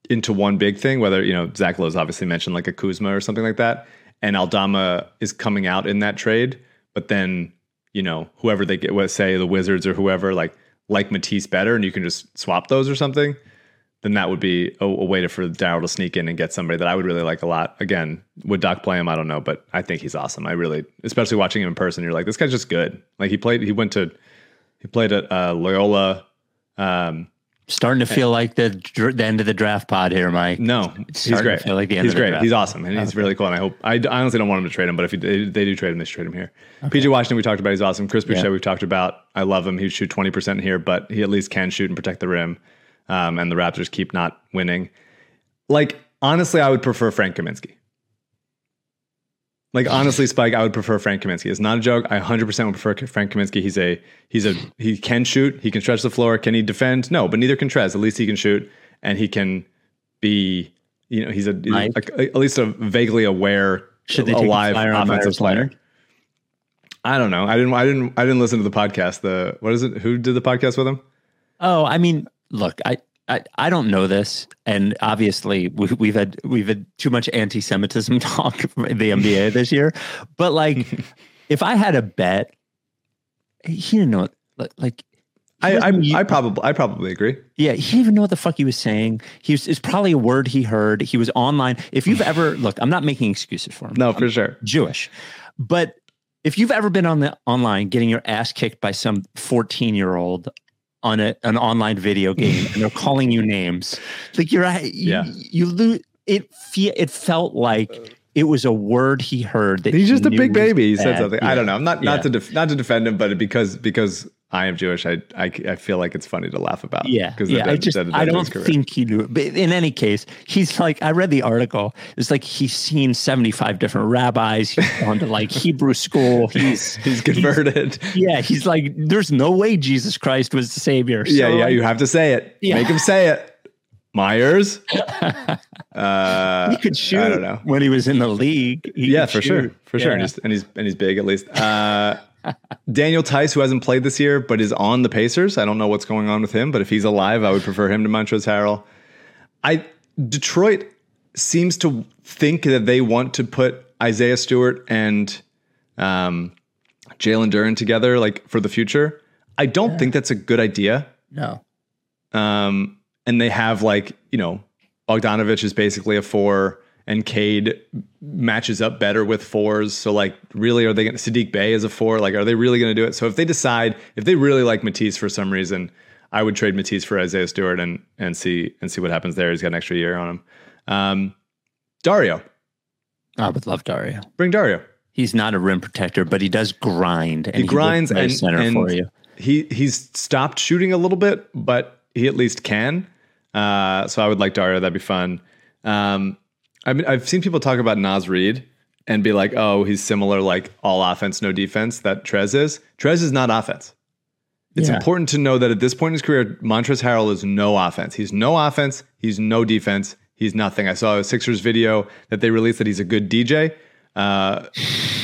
into one big thing, whether you know Zach Lowe's obviously mentioned like a Kuzma or something like that, and Aldama is coming out in that trade, but then you know whoever they get, let's say the Wizards or whoever like like Matisse better, and you can just swap those or something, then that would be a, a way to for Daryl to sneak in and get somebody that I would really like a lot. Again, would Doc play him? I don't know, but I think he's awesome. I really, especially watching him in person, you're like, this guy's just good. Like he played, he went to, he played at uh, Loyola. Um, Starting to feel like the the end of the draft pod here, Mike. no, It's he's great. feel like the end he's of the great. draft. He's awesome, and he's really cool. And I hope I, I honestly don't want him to trade him, but if he, they, they do trade him, they should trade him here. PJ Washington, we talked about, he's awesome. Chris Boucher, Yeah. we've talked about. I love him. He'd shoot twenty percent here, but he at least can shoot and protect the rim. Um, and the Raptors keep not winning. Like honestly, I would prefer Frank Kaminsky. Like honestly, Spike, I would prefer Frank Kaminsky. It's not a joke. I 100% would prefer Frank Kaminsky. He's a he's a he can shoot. He can stretch the floor. Can he defend? No, but neither can Trez. At least he can shoot, and he can be. You know, he's a, Mike? a- at least a vaguely aware, Should they alive a offensive player. I don't know. I didn't. I didn't. I didn't listen to the podcast. The what is it? Who did the podcast with him? Oh, I mean, look, I, I, I don't know this, and obviously we, we've had we've had too much anti-Semitism talk in the NBA this year. But like, if I had a bet, he didn't know. Like, like I I, doesn't- I probably I probably agree. yeah, he didn't even know what the fuck he was saying. He was it's probably a word he heard. He was online. If you've ever look, I'm not making excuses for him. No, for sure. Jewish. But if you've ever been on the online getting your ass kicked by some 14 year old on a, an online video game and they're calling you names, like you're you, Yeah. you lose it. Fe- it felt like it was a word he heard that He's he just a big baby. He said something. I don't know. I'm not Yeah. not to def, not to defend him, but because because I am Jewish, I I, I feel like it's funny to laugh about. Yeah, because yeah. I just I don't think he knew it. But in any case, he's like I read the article. It's like he's seen seventy five different rabbis. He's gone to like Hebrew school. He's he's converted. yeah. He's like there's no way Jesus Christ was the savior. So, yeah, yeah. You have to say it. Yeah. Make him say it. Meyers. uh, he could shoot I don't know. when he was in the league. He yeah, for sure, shoot. for sure. And he's and he's and he's big at least. Uh, Daniel Theis, who hasn't played this year but is on the Pacers. I don't know what's going on with him, but if he's alive, I would prefer him to Montrezl Harrell. I Detroit seems to think that they want to put Isaiah Stewart and um, Jalen Duren together, like for the future. I don't think that's a good idea. No. Um, and they have like you know Bogdanovich is basically a four, and Cade matches up better with fours. So like, really, are they going to Saddiq Bey as a four? Like, are they really going to do it? So if they decide, if they really like Matisse for some reason, I would trade Matisse for Isaiah Stewart and and see and see what happens there. He's got an extra year on him. Um, Dario, I would love Dario. bring Dario. He's not a rim protector, but he does grind. And He looks grinds and, center and for you. he he's stopped shooting a little bit, but he at least can. Uh, so I would like Dario. That'd be fun. Um, I mean, I've seen people talk about Naz Reid and be like, "Oh, he's similar, like all offense, no defense." That Trez is. Trez is not offense. It's Yeah. important to know that at this point in his career, Montrezl Harrell is no offense. He's no offense. He's no defense. He's nothing. I saw a Sixers video that they released that he's a good DJ. Uh,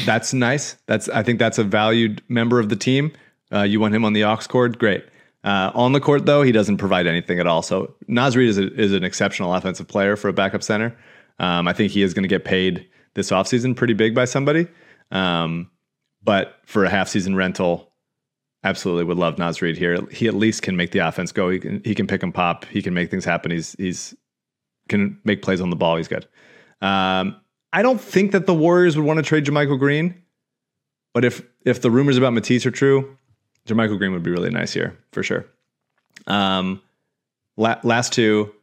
that's nice. That's I think that's a valued member of the team. Uh, you want him on the aux cord, great. Uh, on the court though, he doesn't provide anything at all. So Naz Reid is, a, is an exceptional offensive player for a backup center. Um, I think he is going to get paid this offseason pretty big by somebody. Um, but for a half season rental, absolutely would love Naz Reid here. He at least can make the offense go. He can he can pick and pop. He can make things happen. He's he's can make plays on the ball. He's good. Um, I don't think that the Warriors would want to trade JaMychal Green, but if if the rumors about Matisse are true, JaMychal Green would be really nice here for sure. Um, la- last two,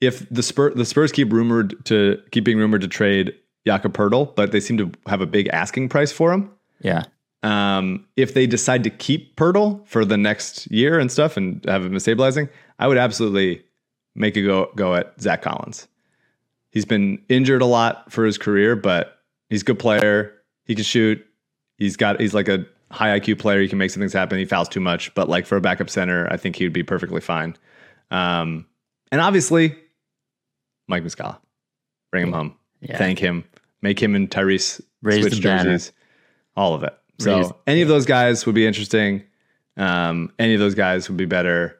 if the Spurs the Spurs keep rumored to keep being rumored to trade Jakob Poeltl, but they seem to have a big asking price for him. Yeah. Um, if they decide to keep Poeltl for the next year and stuff and have him stabilizing, I would absolutely make a go go at Zach Collins. He's been injured a lot for his career, but he's a good player. He can shoot. He's got he's like a high IQ player. He can make some things happen. He fouls too much, but like for a backup center, I think he would be perfectly fine. Um, and obviously, Mike Muscala, bring him home. Yeah. Thank him. Make him and Tyrese Raise switch jerseys. All of it. So Raise- any of those guys would be interesting. Um, any of those guys would be better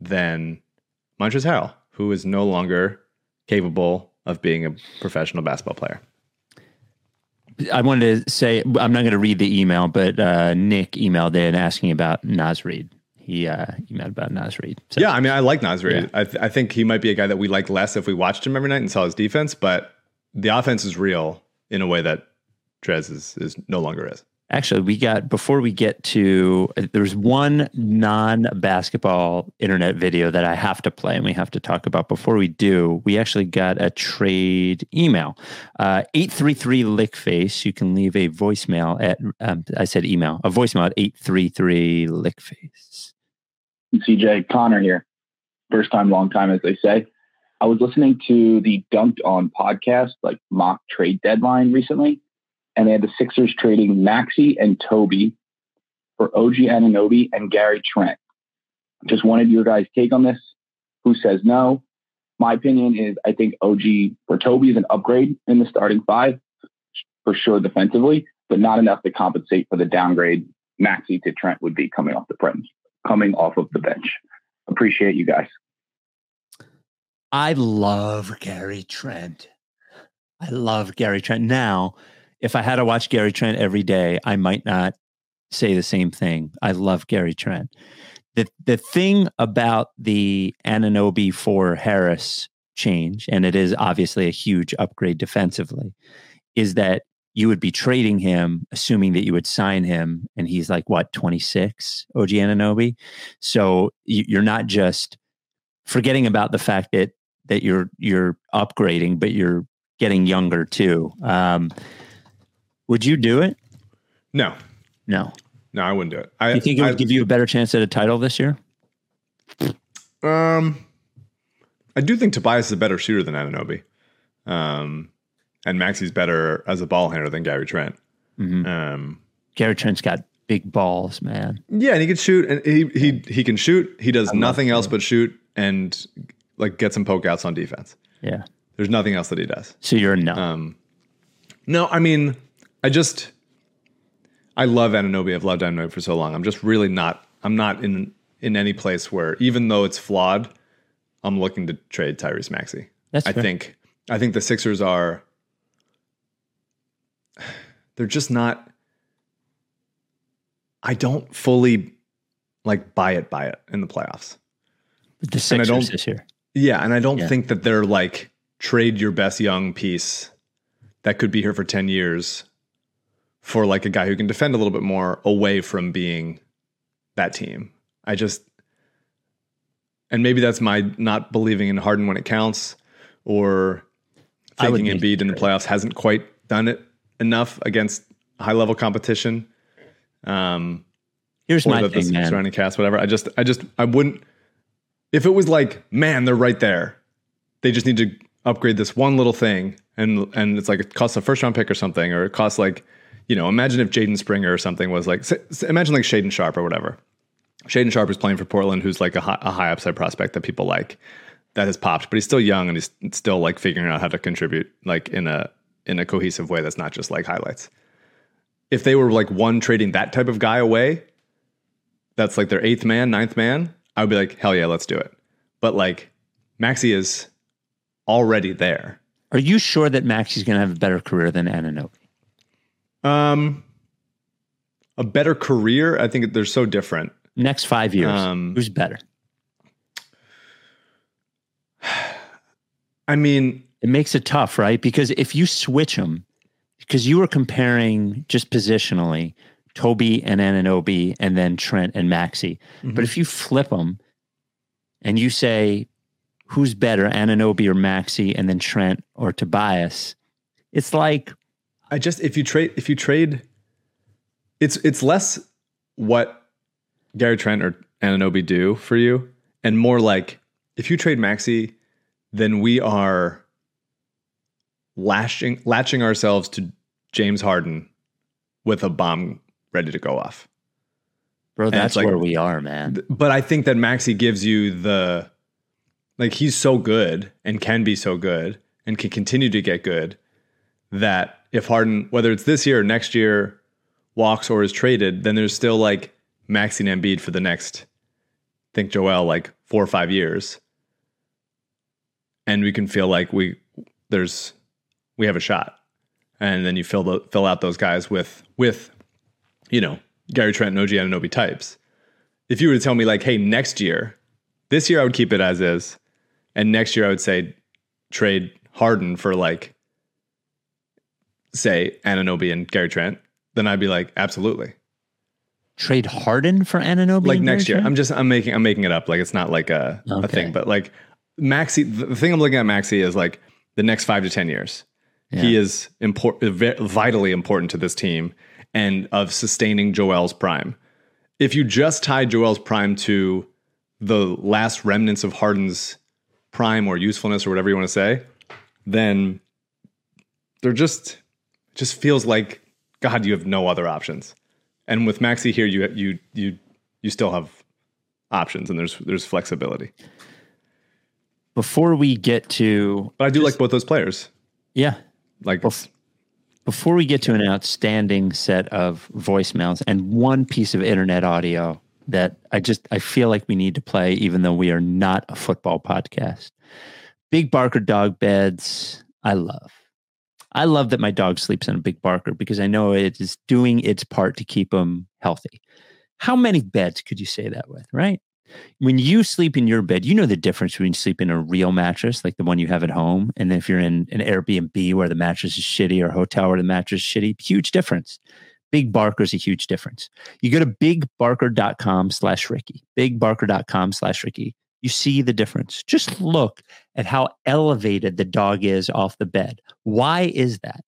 than Montrezl Harrell, who is no longer capable of being a professional basketball player. I wanted to say I'm not going to read the email, but uh, Nick emailed in asking about Naz Reid. He uh, emailed about Naz Reid. So, Yeah, I mean, I like Naz Reid. Yeah. I, th- I think he might be a guy that we like less if we watched him every night and saw his defense, but the offense is real in a way that Trez is, is no longer is. Actually, we got before we get to there's one non-basketball internet video that I have to play and we have to talk about before we do. We actually got a trade email, uh, eight three three lickface. You can leave a voicemail at um, I said email a voicemail at eight three three lickface. CJ Connor here. First time, long time, as they say. I was listening to the Dunked On podcast, like mock trade deadline recently, and they had the Sixers trading Maxey and Toby for OG Anunoby and Gary Trent. Just wanted your guys' take on this. Who says no? My opinion is I think OG or Toby is an upgrade in the starting five for sure defensively, but not enough to compensate for the downgrade Maxey to Trent would be coming off the bench. Coming off of the bench. Appreciate you guys. I love Gary Trent. I love Gary Trent. Now, if I had to watch Gary Trent every day, I might not say the same thing. I love Gary Trent. The the thing about the Anunoby for Harris change, and it is obviously a huge upgrade defensively, is that you would be trading him, assuming that you would sign him, and he's like what twenty six, OG Anunoby. So you- you're not just forgetting about the fact that that you're you're upgrading, but you're getting younger too. Um, would you do it? No, No. no, I wouldn't do it. I You think it would I- give you a better chance at a title this year? Um, I do think Tobias is a better shooter than Anunoby. Um, and Maxey's better as a ball handler than Gary Trent. Mhm. Um, Gary Trent's got big balls, man. yeah, and he can shoot, and he he he can shoot. He does nothing else but shoot and like get some poke outs on defense. Yeah. There's nothing else that he does. So you're a no. Um, no, I mean, I just I love Anunoby. I've loved Anunoby for so long. I'm just really not. I'm not in in any place where, even though it's flawed, I'm looking to trade Tyrese Maxey. That's I fair. think I think the Sixers are they're just not. I don't fully like buy it, buy it in the playoffs. The And I don't- this year. Yeah, and I don't Yeah. think that they're like trade your best young piece that could be here for 10 years for like a guy who can defend a little bit more away from being that team. I just and maybe that's my not believing in Harden when it counts or thinking need Embiid in the playoffs hasn't quite done it enough against high level competition. Um Here's my thing, man. surrounding cast, whatever. I just, I just, I wouldn't. If it was like, man, they're right there. They just need to upgrade this one little thing, and and it's like it costs a first round pick or something, or it costs like, you know, imagine if Jaden Springer or something was like, imagine like Shaedon Sharpe or whatever. Shaedon Sharpe is playing for Portland, who's like a high, a high upside prospect that people like, that has popped, but he's still young and he's still like figuring out how to contribute like in a in a cohesive way that's not just like highlights. If they were like one trading that type of guy away, that's like their eighth man, ninth man, I would be like, hell yeah, let's do it. But like Maxey is already there. Are you sure that Maxey's going to have a better career than Anunoby? Um, a better career. I think they're so different. Next five years, Um, who's better? I mean, It makes it tough, right? Because if you switch them, because you were comparing just positionally Toby and Anunoby and then Trent and Maxey. Mm-hmm. But if you flip them and you say, who's better, Anunoby or Maxey, and then Trent or Tobias, it's like, I just if you trade if you trade, it's it's less what Gary Trent or Anunoby do for you, and more like if you trade Maxey, then we are lashing latching ourselves to James Harden with a bomb ready to go off. bro, that's like- where we are, man. But I think that Maxey gives you the like he's so good and can be so good and can continue to get good that if Harden, whether it's this year or next year, walks or is traded, then there's still like Maxey and Embiid for the next, think Joel, like four or five years. And we can feel like we there's we have a shot. And then you fill the fill out those guys with with, you know, Gary Trent and OG Anunoby types if you were to tell me like, hey, next year, this year I would keep it as is, and next year I would say trade Harden for like, say Anunoby and Gary Trent, then I'd be like, absolutely. Trade Harden for Anunoby? Like next Gary year, Trent? I'm just I'm making I'm making it up. Like it's not like a, a thing, but like Maxey, the thing I'm looking at Maxey is like the next five to ten years. He Yeah. is important, vitally important to this team and of sustaining Joel's prime. If you just tie Joel's prime to the last remnants of Harden's prime or usefulness or whatever you want to say, then they're just it just feels like God, you have no other options. And with Maxey here, you you you you still have options and there's there's flexibility. Before we get to, But I do like both those players. yeah, Like Bef- before we get to an outstanding set of voicemails and one piece of internet audio that I just I feel like we need to play even though we are not a football podcast. Big Barker dog beds I love. I love that my dog sleeps in a big Barker because I know it is doing its part to keep him healthy. How many beds could you say that with, right? When you sleep in your bed, you know the difference between sleeping in a real mattress, like the one you have at home, and if you're in an Airbnb where the mattress is shitty or a hotel where the mattress is shitty, huge difference. Big Barker's a huge difference. You go to bigbarker.com slash Ricky, bigbarker.com slash Ricky. You see the difference. Just look at how elevated the dog is off the bed. Why is that?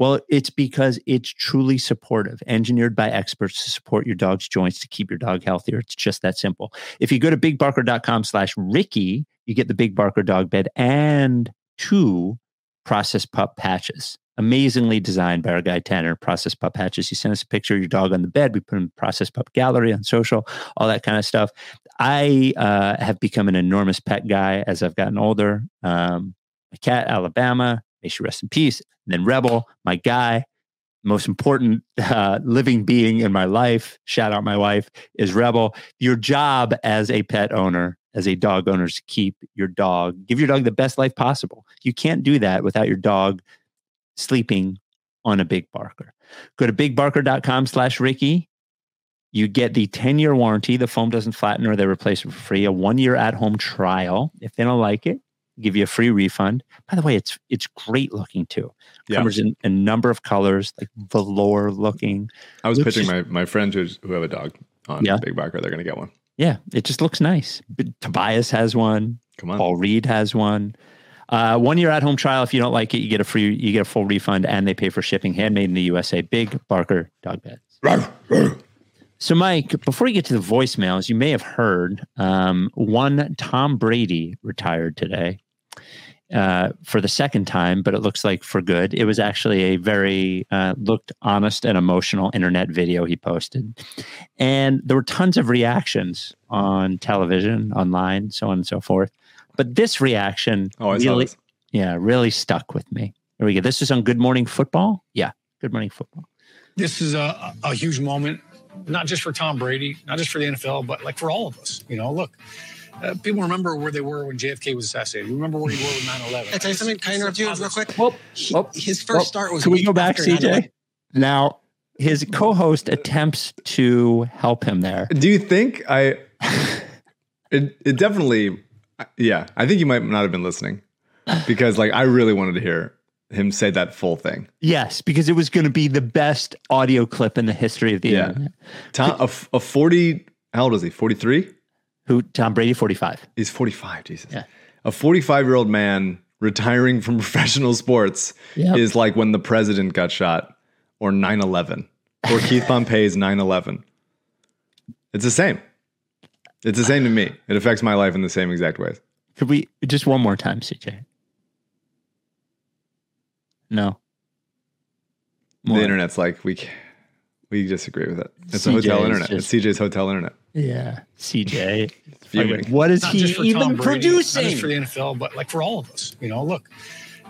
Well, it's because it's truly supportive, engineered by experts to support your dog's joints to keep your dog healthier. It's just that simple. If you go to bigbarker.com slash Ricky, you get the Big Barker dog bed and two processed pup patches. Amazingly designed by our guy Tanner, processed pup patches. You send us a picture of your dog on the bed. We put in processed pup gallery on social, all that kind of stuff. I uh, have become an enormous pet guy as I've gotten older. Um, my cat, Alabama, may she rest in peace. And then Rebel, my guy, most important uh, living being in my life. Shout out my wife is Rebel. Your job as a pet owner, as a dog owner, is to keep your dog, give your dog the best life possible. You can't do that without your dog sleeping on a Big Barker. Go to bigbarker.com slash Ricky. You get the 10 year warranty. The foam doesn't flatten or they replace it for free. A one year at home trial. If they don't like it, give you a free refund. By the way, it's it's great looking too. Yeah. Covers in a number of colors, like velour looking. I was pitching my, my friends who, who have a dog on Yeah. Big Barker. They're going to get one. Yeah, it just looks nice. But Tobias has one. Come on. Paul Reed has one. Uh, one year at home trial. If you don't like it, you get a free, you get a full refund, and they pay for shipping. Handmade in the USA. Big Barker dog beds. So, Mike, before you get to the voicemails, you may have heard um, one Tom Brady retired today uh, for the second time, but it looks like for good. It was actually a very uh, looked honest and emotional internet video he posted, and there were tons of reactions on television, online, so on and so forth. But this reaction Oh, I saw really, this. yeah, really stuck with me. Here we go. This is on Good Morning Football. Yeah, Good Morning Football. this is a, a huge moment, not just for Tom Brady, not just for the NFL, but like for all of us. You know, look, uh, people remember where they were when JFK was assassinated. You remember where you were with 9 11. Can I tell you something? Can I interrupt you real quick? Whoop, He- whoop, his first whoop. start was. Can we go back, after 9/11. CJ? Now, his co-host attempts to help him there. Do you think I? It it definitely, yeah. I think you might not have been listening because like I really wanted to hear him say that full thing. Yes, because it was going to be the best audio clip in the history of the Yeah. internet. Tom, a, f- a forty. How old is he? Forty three. Who Tom Brady, forty-five. He's forty five. Jesus. Yeah. A forty five year old man retiring from professional sports Yep. is like when the president got shot, or 9-11, or Keith Pompey's 9-11. It's the same. It's the same to me. It affects my life in the same exact ways. Could we just one more time, CJ? No. More. The internet's like we c- we disagree with it. It's a hotel internet. just- it's CJ's hotel internet. Yeah, CJ. fuming. what is not he just for even Tom Brady, not just for the NFL, but like for all of us. You know, look,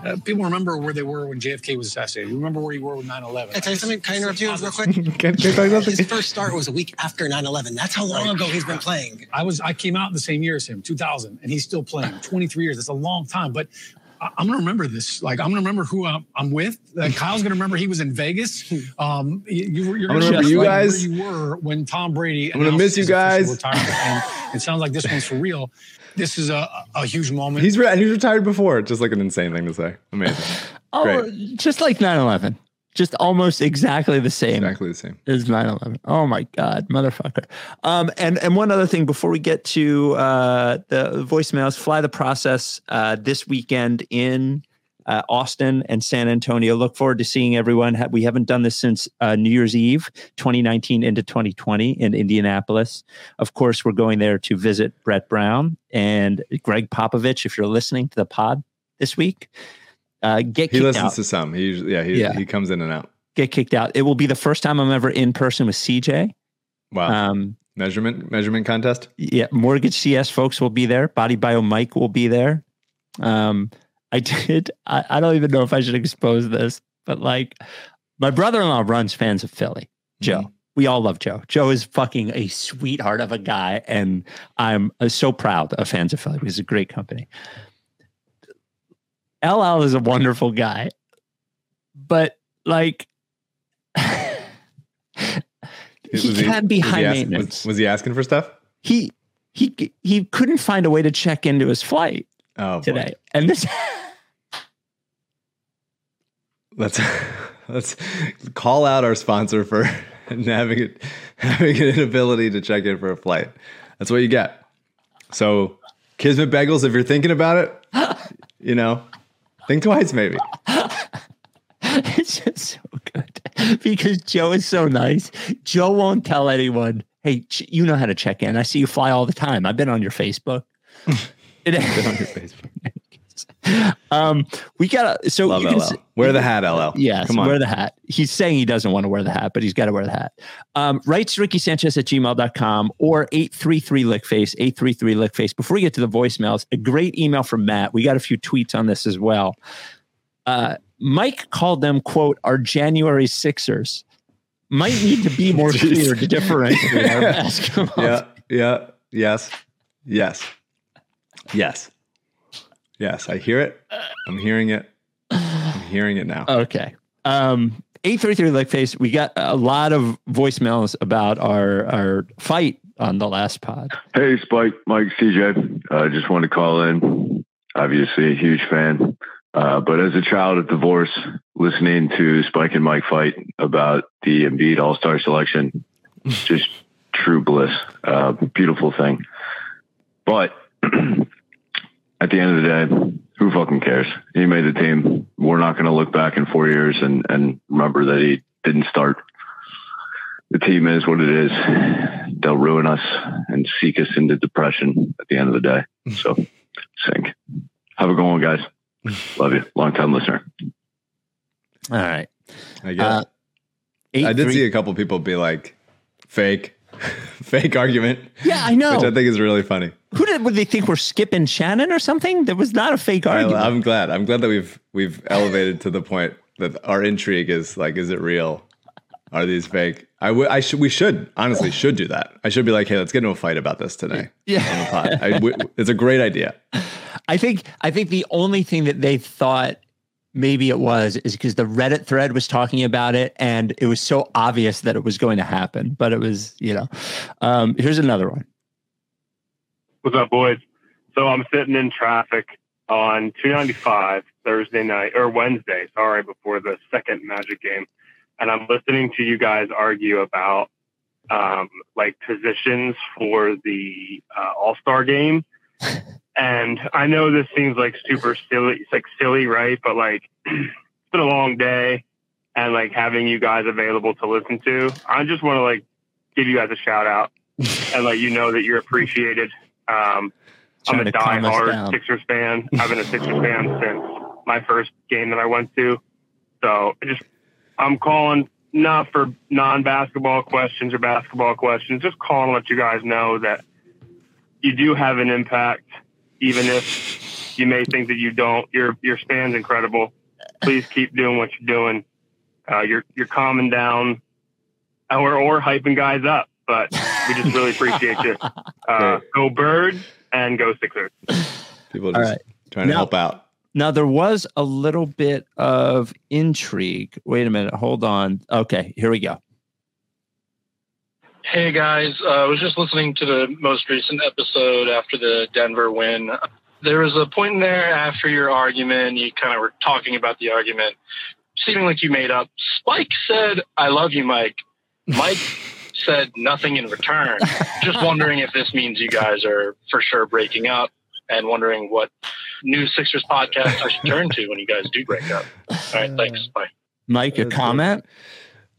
uh, people remember where they were when JFK was assassinated. You remember where you were with 9 11. Can I tell you something? Can I interrupt you real quick? Can, can I talk about His first start was a week after 9 11. That's how long ago he's been playing. I was I came out the same year as him, 2000, and he's still playing. 23 years. That's a long time, but I- I'm gonna remember this. Like I'm gonna remember who I'm, I'm with. Like Kyle's gonna remember he was in Vegas. Um, you, you were- you're gonna gonna remember you like guys. Where you were when Tom Brady. I'm gonna miss you guys. Retirement. And it sounds like this one's for real. This is a, a huge moment. He's re- and he's retired before. Just like an insane thing to say. Amazing. Oh, Great. just like 9-11. Just almost exactly the same. Exactly the same. is 9-11 oh my god motherfucker um and and one other thing before we get to uh the voicemails fly the process uh this weekend in uh, Austin and San Antonio. Look forward to seeing everyone. We haven't done this since uh, New Year's Eve, 2019 into 2020 in Indianapolis. Of course, we're going there to visit Brett Brown and Gregg Popovich. If you're listening to the pod this week, uh, get kicked out. He listens out to some. He usually, yeah, he, Yeah. he comes in and out. get kicked out. It will be the first time I'm ever in person with CJ. Wow. Um, measurement measurement contest. yeah, Mortgage CS folks will be there. Body Bio Mike will be there. Um, I did. I, I don't even know if I should expose this, but like, my brother-in-law runs fans of Philly. Joe. We all love Joe. Joe is fucking a sweetheart of a guy, and I'm uh, so proud of fans of Philly. He's a great company. LL is a wonderful guy, but like, he Was can be was high ask- maintenance Was, was he asking for stuff? he he he couldn't find a way to check into his flight Oh, boy. today and this Let's let's call out our sponsor for having it having an inability to check in for a flight. That's what you get. So, Kismet Bagels, if you're thinking about it, you know, think twice maybe. it's just so good. Because joe is so nice. Joe won't tell anyone hey Ch- you know how to check in. I see you fly all the time. I've been on your facebook. It- Get on your Facebook. um we gotta so Love can LL. s- Wear the hat, LL. Yes, Come on. wear the hat. He's saying he doesn't want to wear the hat, but he's got to wear the hat. Um, writes Ricky Sanchez at gmail.com or 833 Lickface, 833 Lickface. Before we get to the voicemails, a great email from Matt. We got a few tweets on this as well. Uh, Mike called them, quote, our January Sixers. Might need to be more clear to differentiate our basketball. Yeah, yeah, yes, yes, yes, yes. I hear it. I'm hearing it. I'm hearing it now. Okay. Um, 833 like face. We got a lot of voicemails about our our fight on the last pod. Hey, Spike, Mike, CJ. Uh, just wanted to call in. Obviously, a huge fan. Uh, but as a child of divorce, listening to Spike and Mike fight about the Embiid All Star selection, just true bliss. Uh, beautiful thing. But at the end of the day, who fucking cares? He made the team. We're not going to look back in four years and, and remember that he didn't start. The team is what it is. They'll ruin us and seek us into depression at the end of the day. So, sink. Have a good one, guys. Love you. Long time listener. All right. I get Uh, it. I did 83 see a couple people be like, fake, fake argument, Yeah, I know. which I think is really funny. Who did would they think we're skipping Shannon or something? That was not a fake argument. I'm glad. I'm glad that we've we've elevated to the point that our intrigue is like, is it real? Are these fake? I would. I should. We should honestly should do that. I should be like, hey, let's get into a fight about this today. Yeah. on the pod. I w- it's a great idea. I think I think the only thing that they thought maybe it was is because the Reddit thread was talking about it and it was so obvious that it was going to happen. But it was, you know. Um, here's another one. What's up, boys? So I'm sitting in traffic on 295 Thursday night or Wednesday, sorry, before the second Magic game, and I'm listening to you guys argue about um, like positions for the uh, All Star game. And I know this seems like super silly, it's like silly, right? But like, it's been a long day, and like having you guys available to listen to, I just want to like give you guys a shout out and let you know that you're appreciated. Um, I'm a to calm us die-hard. Sixers fan. I've been a Sixers fan since my first game that I went to. So I just I'm calling not for non-basketball questions or basketball questions, just calling to let you guys know that you do have an impact, even if you may think that you don't. Your your span's incredible. Please keep doing what you're doing. Uh, you're you're calming down or or hyping guys up, but we just really appreciate you. Uh, go Birds and go Sixers. People just right. trying to help out. Now there was a little bit of intrigue. Wait a minute, hold on. Okay, here we go. Hey guys, uh, I was just listening to the most recent episode after the Denver win. There was a point in there after your argument, you kind of were talking about the argument, seeming like you made up. Spike said, I love you, Mike. Mike said nothing in return. just wondering if this means you guys are for sure breaking up and wondering what new Sixers podcast I should turn to when you guys do break up. All right, thanks. Bye. Mike, a That's comment?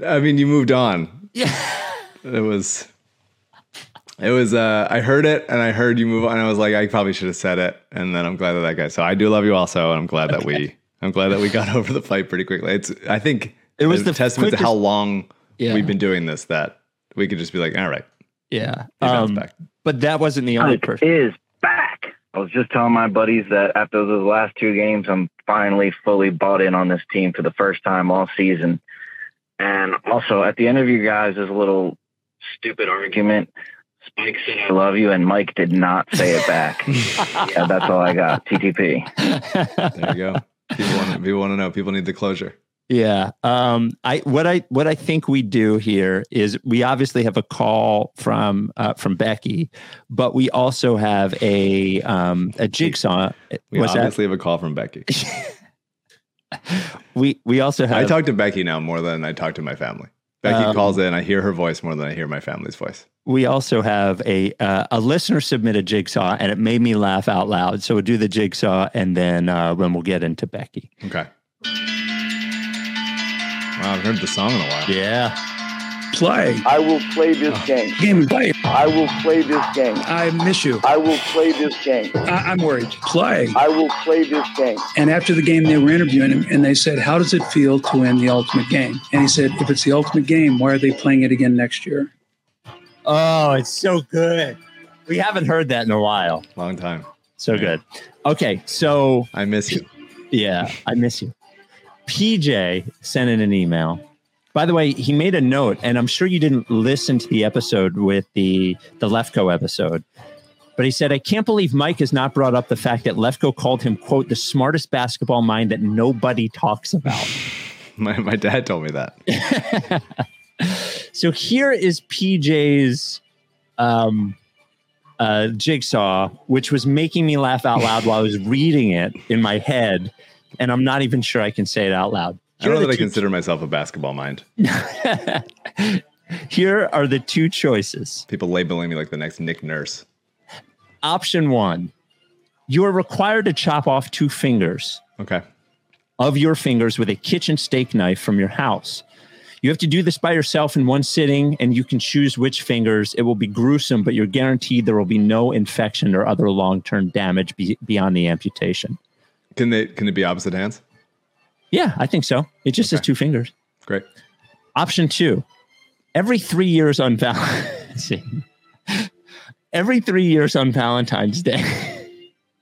I mean, you moved on. Yeah. It was. It was. Uh, I heard it, and I heard you move on. I was like, I probably should have said it, and then I'm glad that that guy. So I do love you also, and I'm glad that we. I'm glad that we got over the fight pretty quickly. It's. I think It was a the testament to how long Yeah. we've been doing this that we could just be like, all right, Yeah. Um, back. but that wasn't the only Mike person. is back. I was just telling my buddies that after those last two games, I'm finally fully bought in on this team for the first time all season. And also, at the end of you guys' there's a little stupid argument, Spike said I love you, and Mike did not say it back. yeah, that's all I got. TTP. There you go. People want. People want to know. People need the closure. Yeah. Um, I what I what I think we do here is we obviously have a call from uh, from Becky, but we also have a um, a jigsaw. We Was that obviously have a call from Becky. we we also have I talk to Becky now more than I talk to my family. Becky Um, calls in. I hear her voice more than I hear my family's voice. we also have a uh, a listener submitted jigsaw, and it made me laugh out loud. So we'll do the jigsaw, and then uh, when we'll get into Becky. Okay. Wow, I've heard the song in a while. Yeah. Play. I will play this oh. game. Game play. I will play this game. I miss you. I will play this game. I, I'm worried. Play. I will play this game. And after the game, they were interviewing him and they said, How does it feel to win the ultimate game? And he said, If it's the ultimate game, why are they playing it again next year? Oh, it's so good. We haven't heard that in a while. Long time. So good. Okay, so I miss you. Yeah, I miss you. PJ sent in an email. By the way, he made a note, and I'm sure you didn't listen to the episode with the the Lefko episode. But he said, I can't believe Mike has not brought up the fact that Lefko called him, quote, the smartest basketball mind that nobody talks about. My my dad told me that. so here is PJ's um, uh, jigsaw, which was making me laugh out loud while I was reading it in my head, and I'm not even sure I can say it out loud. I don't know that I consider myself a basketball mind. Here are the two choices. People labeling me like the next Nick Nurse. Option one: you are required to chop off two fingers. Okay. Of your fingers with a kitchen steak knife from your house. You have to do this by yourself in one sitting, and you can choose which fingers. It will be gruesome, but you're guaranteed there will be no infection or other long-term damage be- beyond the amputation. Can they can it be opposite hands? Yeah, I think so. It just says two fingers. Great. Option two: every three years on Valentine's every three years on Valentine's Day,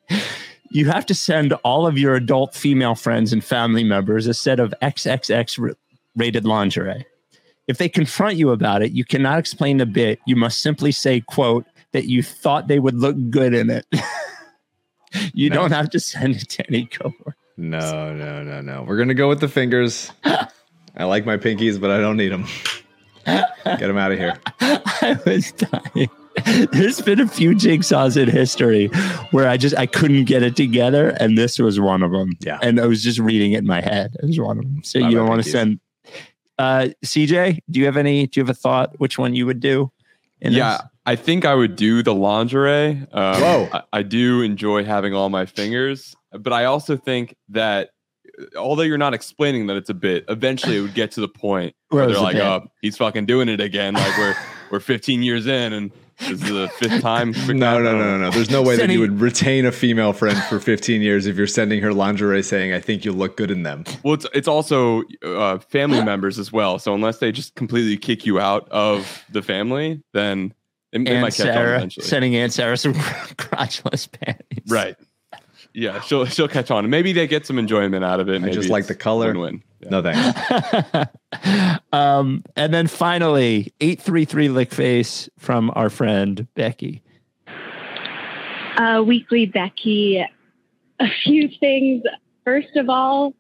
you have to send all of your adult female friends and family members a set of XXX rated lingerie. If they confront you about it, you cannot explain the bit. You must simply say, "quote that you thought they would look good in it." you don't have to send it to any cohort. No, no, no, no. We're gonna go with the fingers. I like my pinkies, but I don't need them. Get them out of here. I was dying. There's been a few jigsaws in history where I just I couldn't get it together, and this was one of them. Yeah, and I was just reading it in my head. It was one of them. So Bye you don't want to send. Uh, CJ, do you have any? Do you have a thought? Which one you would do? in yeah, this? I think I would do the lingerie. Um, Whoa. I, I do enjoy having all my fingers, but I also think that uh, although you're not explaining that it's a bit, eventually it would get to the point Where where they're like, "Oh, he's fucking doing it again." Like we're we're 15 years in, and this is the fifth time. No, no, no, no, no. There's no way that you would retain a female friend for 15 years if you're sending her lingerie saying, "I think you look good in them." Well, it's it's also uh, family members as well. So unless they just completely kick you out of the family, then it, it Aunt might catch on Sarah eventually. sending Aunt Sarah some crotchless panties. Right. Yeah, she'll she'll catch on. Maybe they get some enjoyment out of it. I Maybe just like the color. Win-win. No thanks. um, and then finally, eight three three lick face from our friend Becky. uh, weekly Becky. A few things. First of all,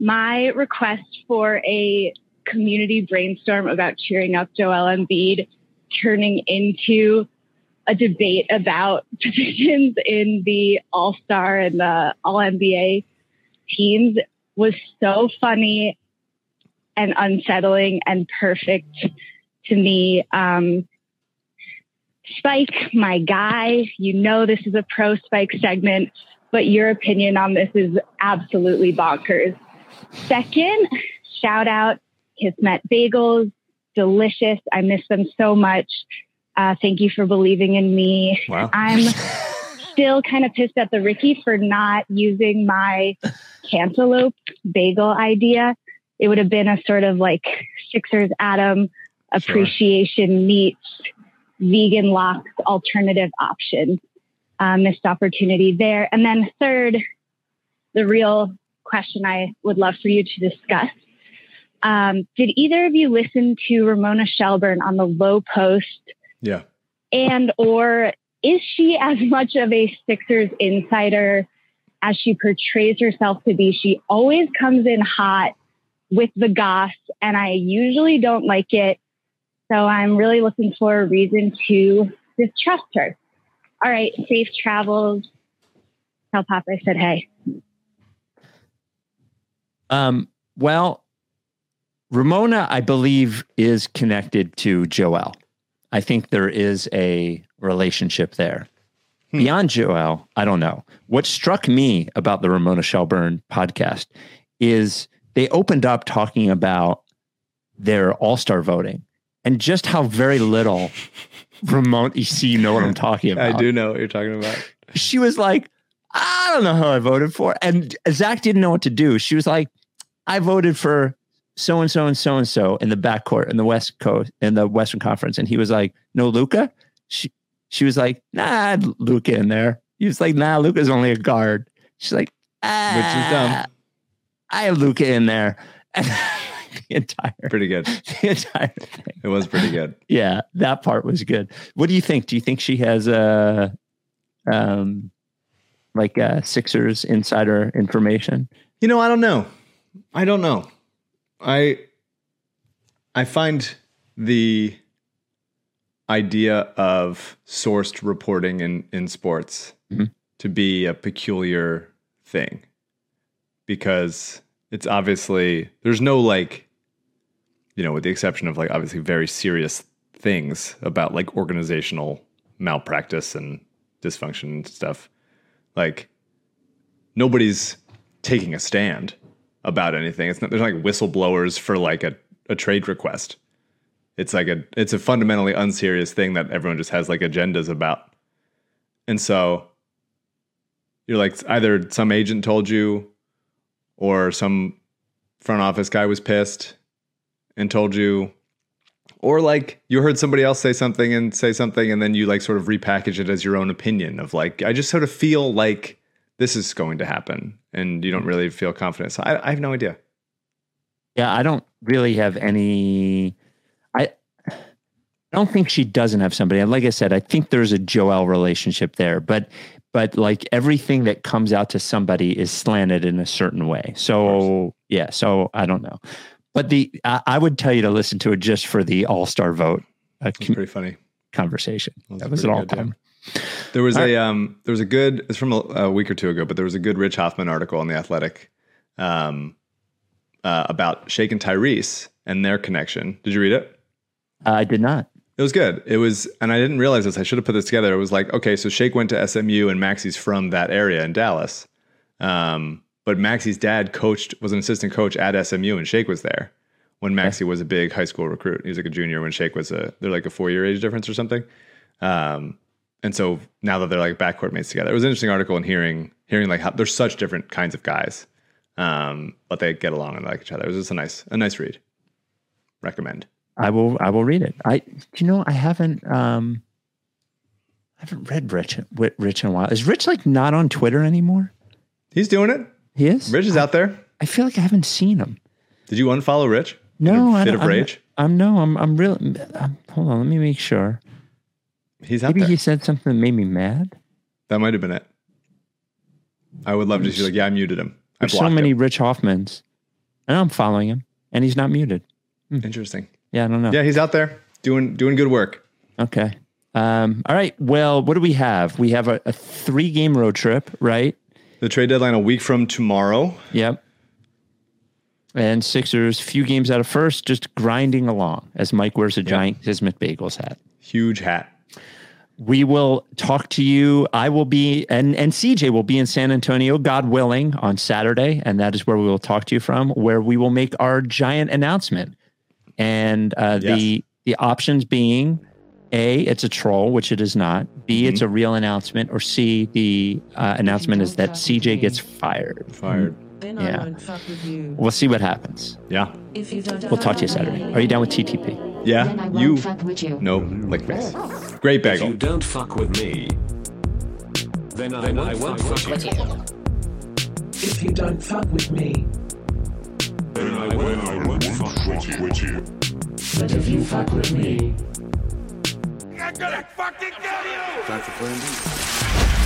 my request for a community brainstorm about cheering up Joel Embiid turning into a debate about positions in the All Star and the All NBA teams was so funny and unsettling and perfect to me. Um, Spike, my guy, you know this is a pro Spike segment, but your opinion on this is absolutely bonkers. Second, shout out Kismet Bagels, delicious. I miss them so much. Uh, thank you for believing in me. Wow. I'm still kind of pissed at the Ricky for not using my cantaloupe bagel idea. It would have been a sort of like Sixers Adam appreciation meets vegan lox alternative option. Uh, missed opportunity there. And then third, the real question I would love for you to discuss. Um, did either of you listen to Ramona Shelburne on the Lowe Post Yeah. and or is she as much of a Sixers insider as she portrays herself to be? She always comes in hot with the goss, and I usually don't like it. So I'm really looking for a reason to distrust her. All right, safe travels. Tell Papa I said hey. Um, well, Ramona, I believe, is connected to Joel. I think there is a relationship there. Hmm. Beyond Joel, I don't know. What struck me about the Ramona Shelburne podcast is they opened up talking about their all star voting and just how very little Ramona, you see, you know what I'm talking about. I do know what you're talking about. She was like, I don't know who I voted for. And Zach didn't know what to do. She was like, I voted for so and so and so and so in the backcourt in the West Coast in the Western Conference. And he was like, No, Luka. She she was like, Nah, Luka in there. He was like, Nah, Luka's only a guard. She's like, ah, Which is dumb. I have Luka in there. And the entire Pretty good. the entire thing. It was pretty good. Yeah, that part was good. What do you think? Do you think she has a um like uh Sixers insider information? You know, I don't know. I don't know. I I find the idea of sourced reporting in in sports Mhm. to be a peculiar thing because it's obviously there's no like you know with the exception of like obviously very serious things about like organizational malpractice and dysfunction and stuff like nobody's taking a stand about anything. It's not there's not like whistleblowers for like a, a trade request. It's like a it's a fundamentally unserious thing that everyone just has like agendas about. And so you're like either some agent told you or some front office guy was pissed and told you or like you heard somebody else say something and say something and then you like sort of repackage it as your own opinion of like I just sort of feel like this is going to happen and you don't really feel confident. So I, I have no idea. Yeah, I don't really have any. I I don't think she doesn't have somebody. And like I said, I think there's a Joel relationship there, but but like everything that comes out to somebody is slanted in a certain way. So yeah, so I don't know. But the I, I would tell you to listen to it just for the All Star vote. A It's pretty funny. conversation. That's that was an all time. There was All a um there was a good it's from a, a week or two ago, but there was a good Rich Hofmann article in the Athletic um uh, about Shake and Tyrese and their connection. Did you read it? I did not. It was good. It was, and I didn't realize this. I should have put this together. It was like, okay, so Shake went to SMU, and Maxey's from that area in Dallas. Um, but Maxey's dad coached, was an assistant coach at SMU, and Shake was there when Maxey was a big high school recruit. He was like a junior when Shake was a, they're like a four year age difference or something. Um, and so now that they're like backcourt mates together, it was an interesting article and hearing, hearing like how there's such different kinds of guys, um, but they get along and like each other. It was just a nice, a nice read. Recommend. I will. I will read it. I. You know, I haven't. Um, I haven't read Rich Rich in a while. Is Rich like not on Twitter anymore? He's doing it. He is. Rich is out there. I feel like I haven't seen him. Did you unfollow Rich? No, I fit of I'm- rage. I'm, no. I'm. I'm really. I'm, hold on. Let me make sure. He's out Maybe there. he said something that made me mad. That might have been it. I would love to see like, yeah, I muted him. I There's so blocked many him. Rich Hofmanns, and I'm following him, and he's not muted. Interesting. Yeah, I don't know. Yeah, he's out there doing doing good work. Okay. Um, all right. Well, what do we have? We have a, a three game road trip, right? The trade deadline a week from tomorrow. Yep. And Sixers, few games out of first, just grinding along as Mike wears a giant Kismet Bagels hat. Huge hat. We will talk to you. I will be, and, and CJ will be in San Antonio, God willing, on Saturday. And that is where we will talk to you from, where we will make our giant announcement. And uh, the the options being A, it's a troll, which it is not. B, it's a real announcement. Or C, the uh, announcement is that CJ gets fired. Fired. Then I Yeah. won't fuck you. We'll see what happens. Yeah. If you don't We'll talk to you Saturday. Are you down with TTP? Yeah. You. No, like this. Great bagel. If you don't fuck with me, then I, then I won't fuck with you. If you don't fuck with me. Then I, will, I won't fuck with you. With you. But if you fuck with me. I'm gonna fucking kill you! Time for plan B.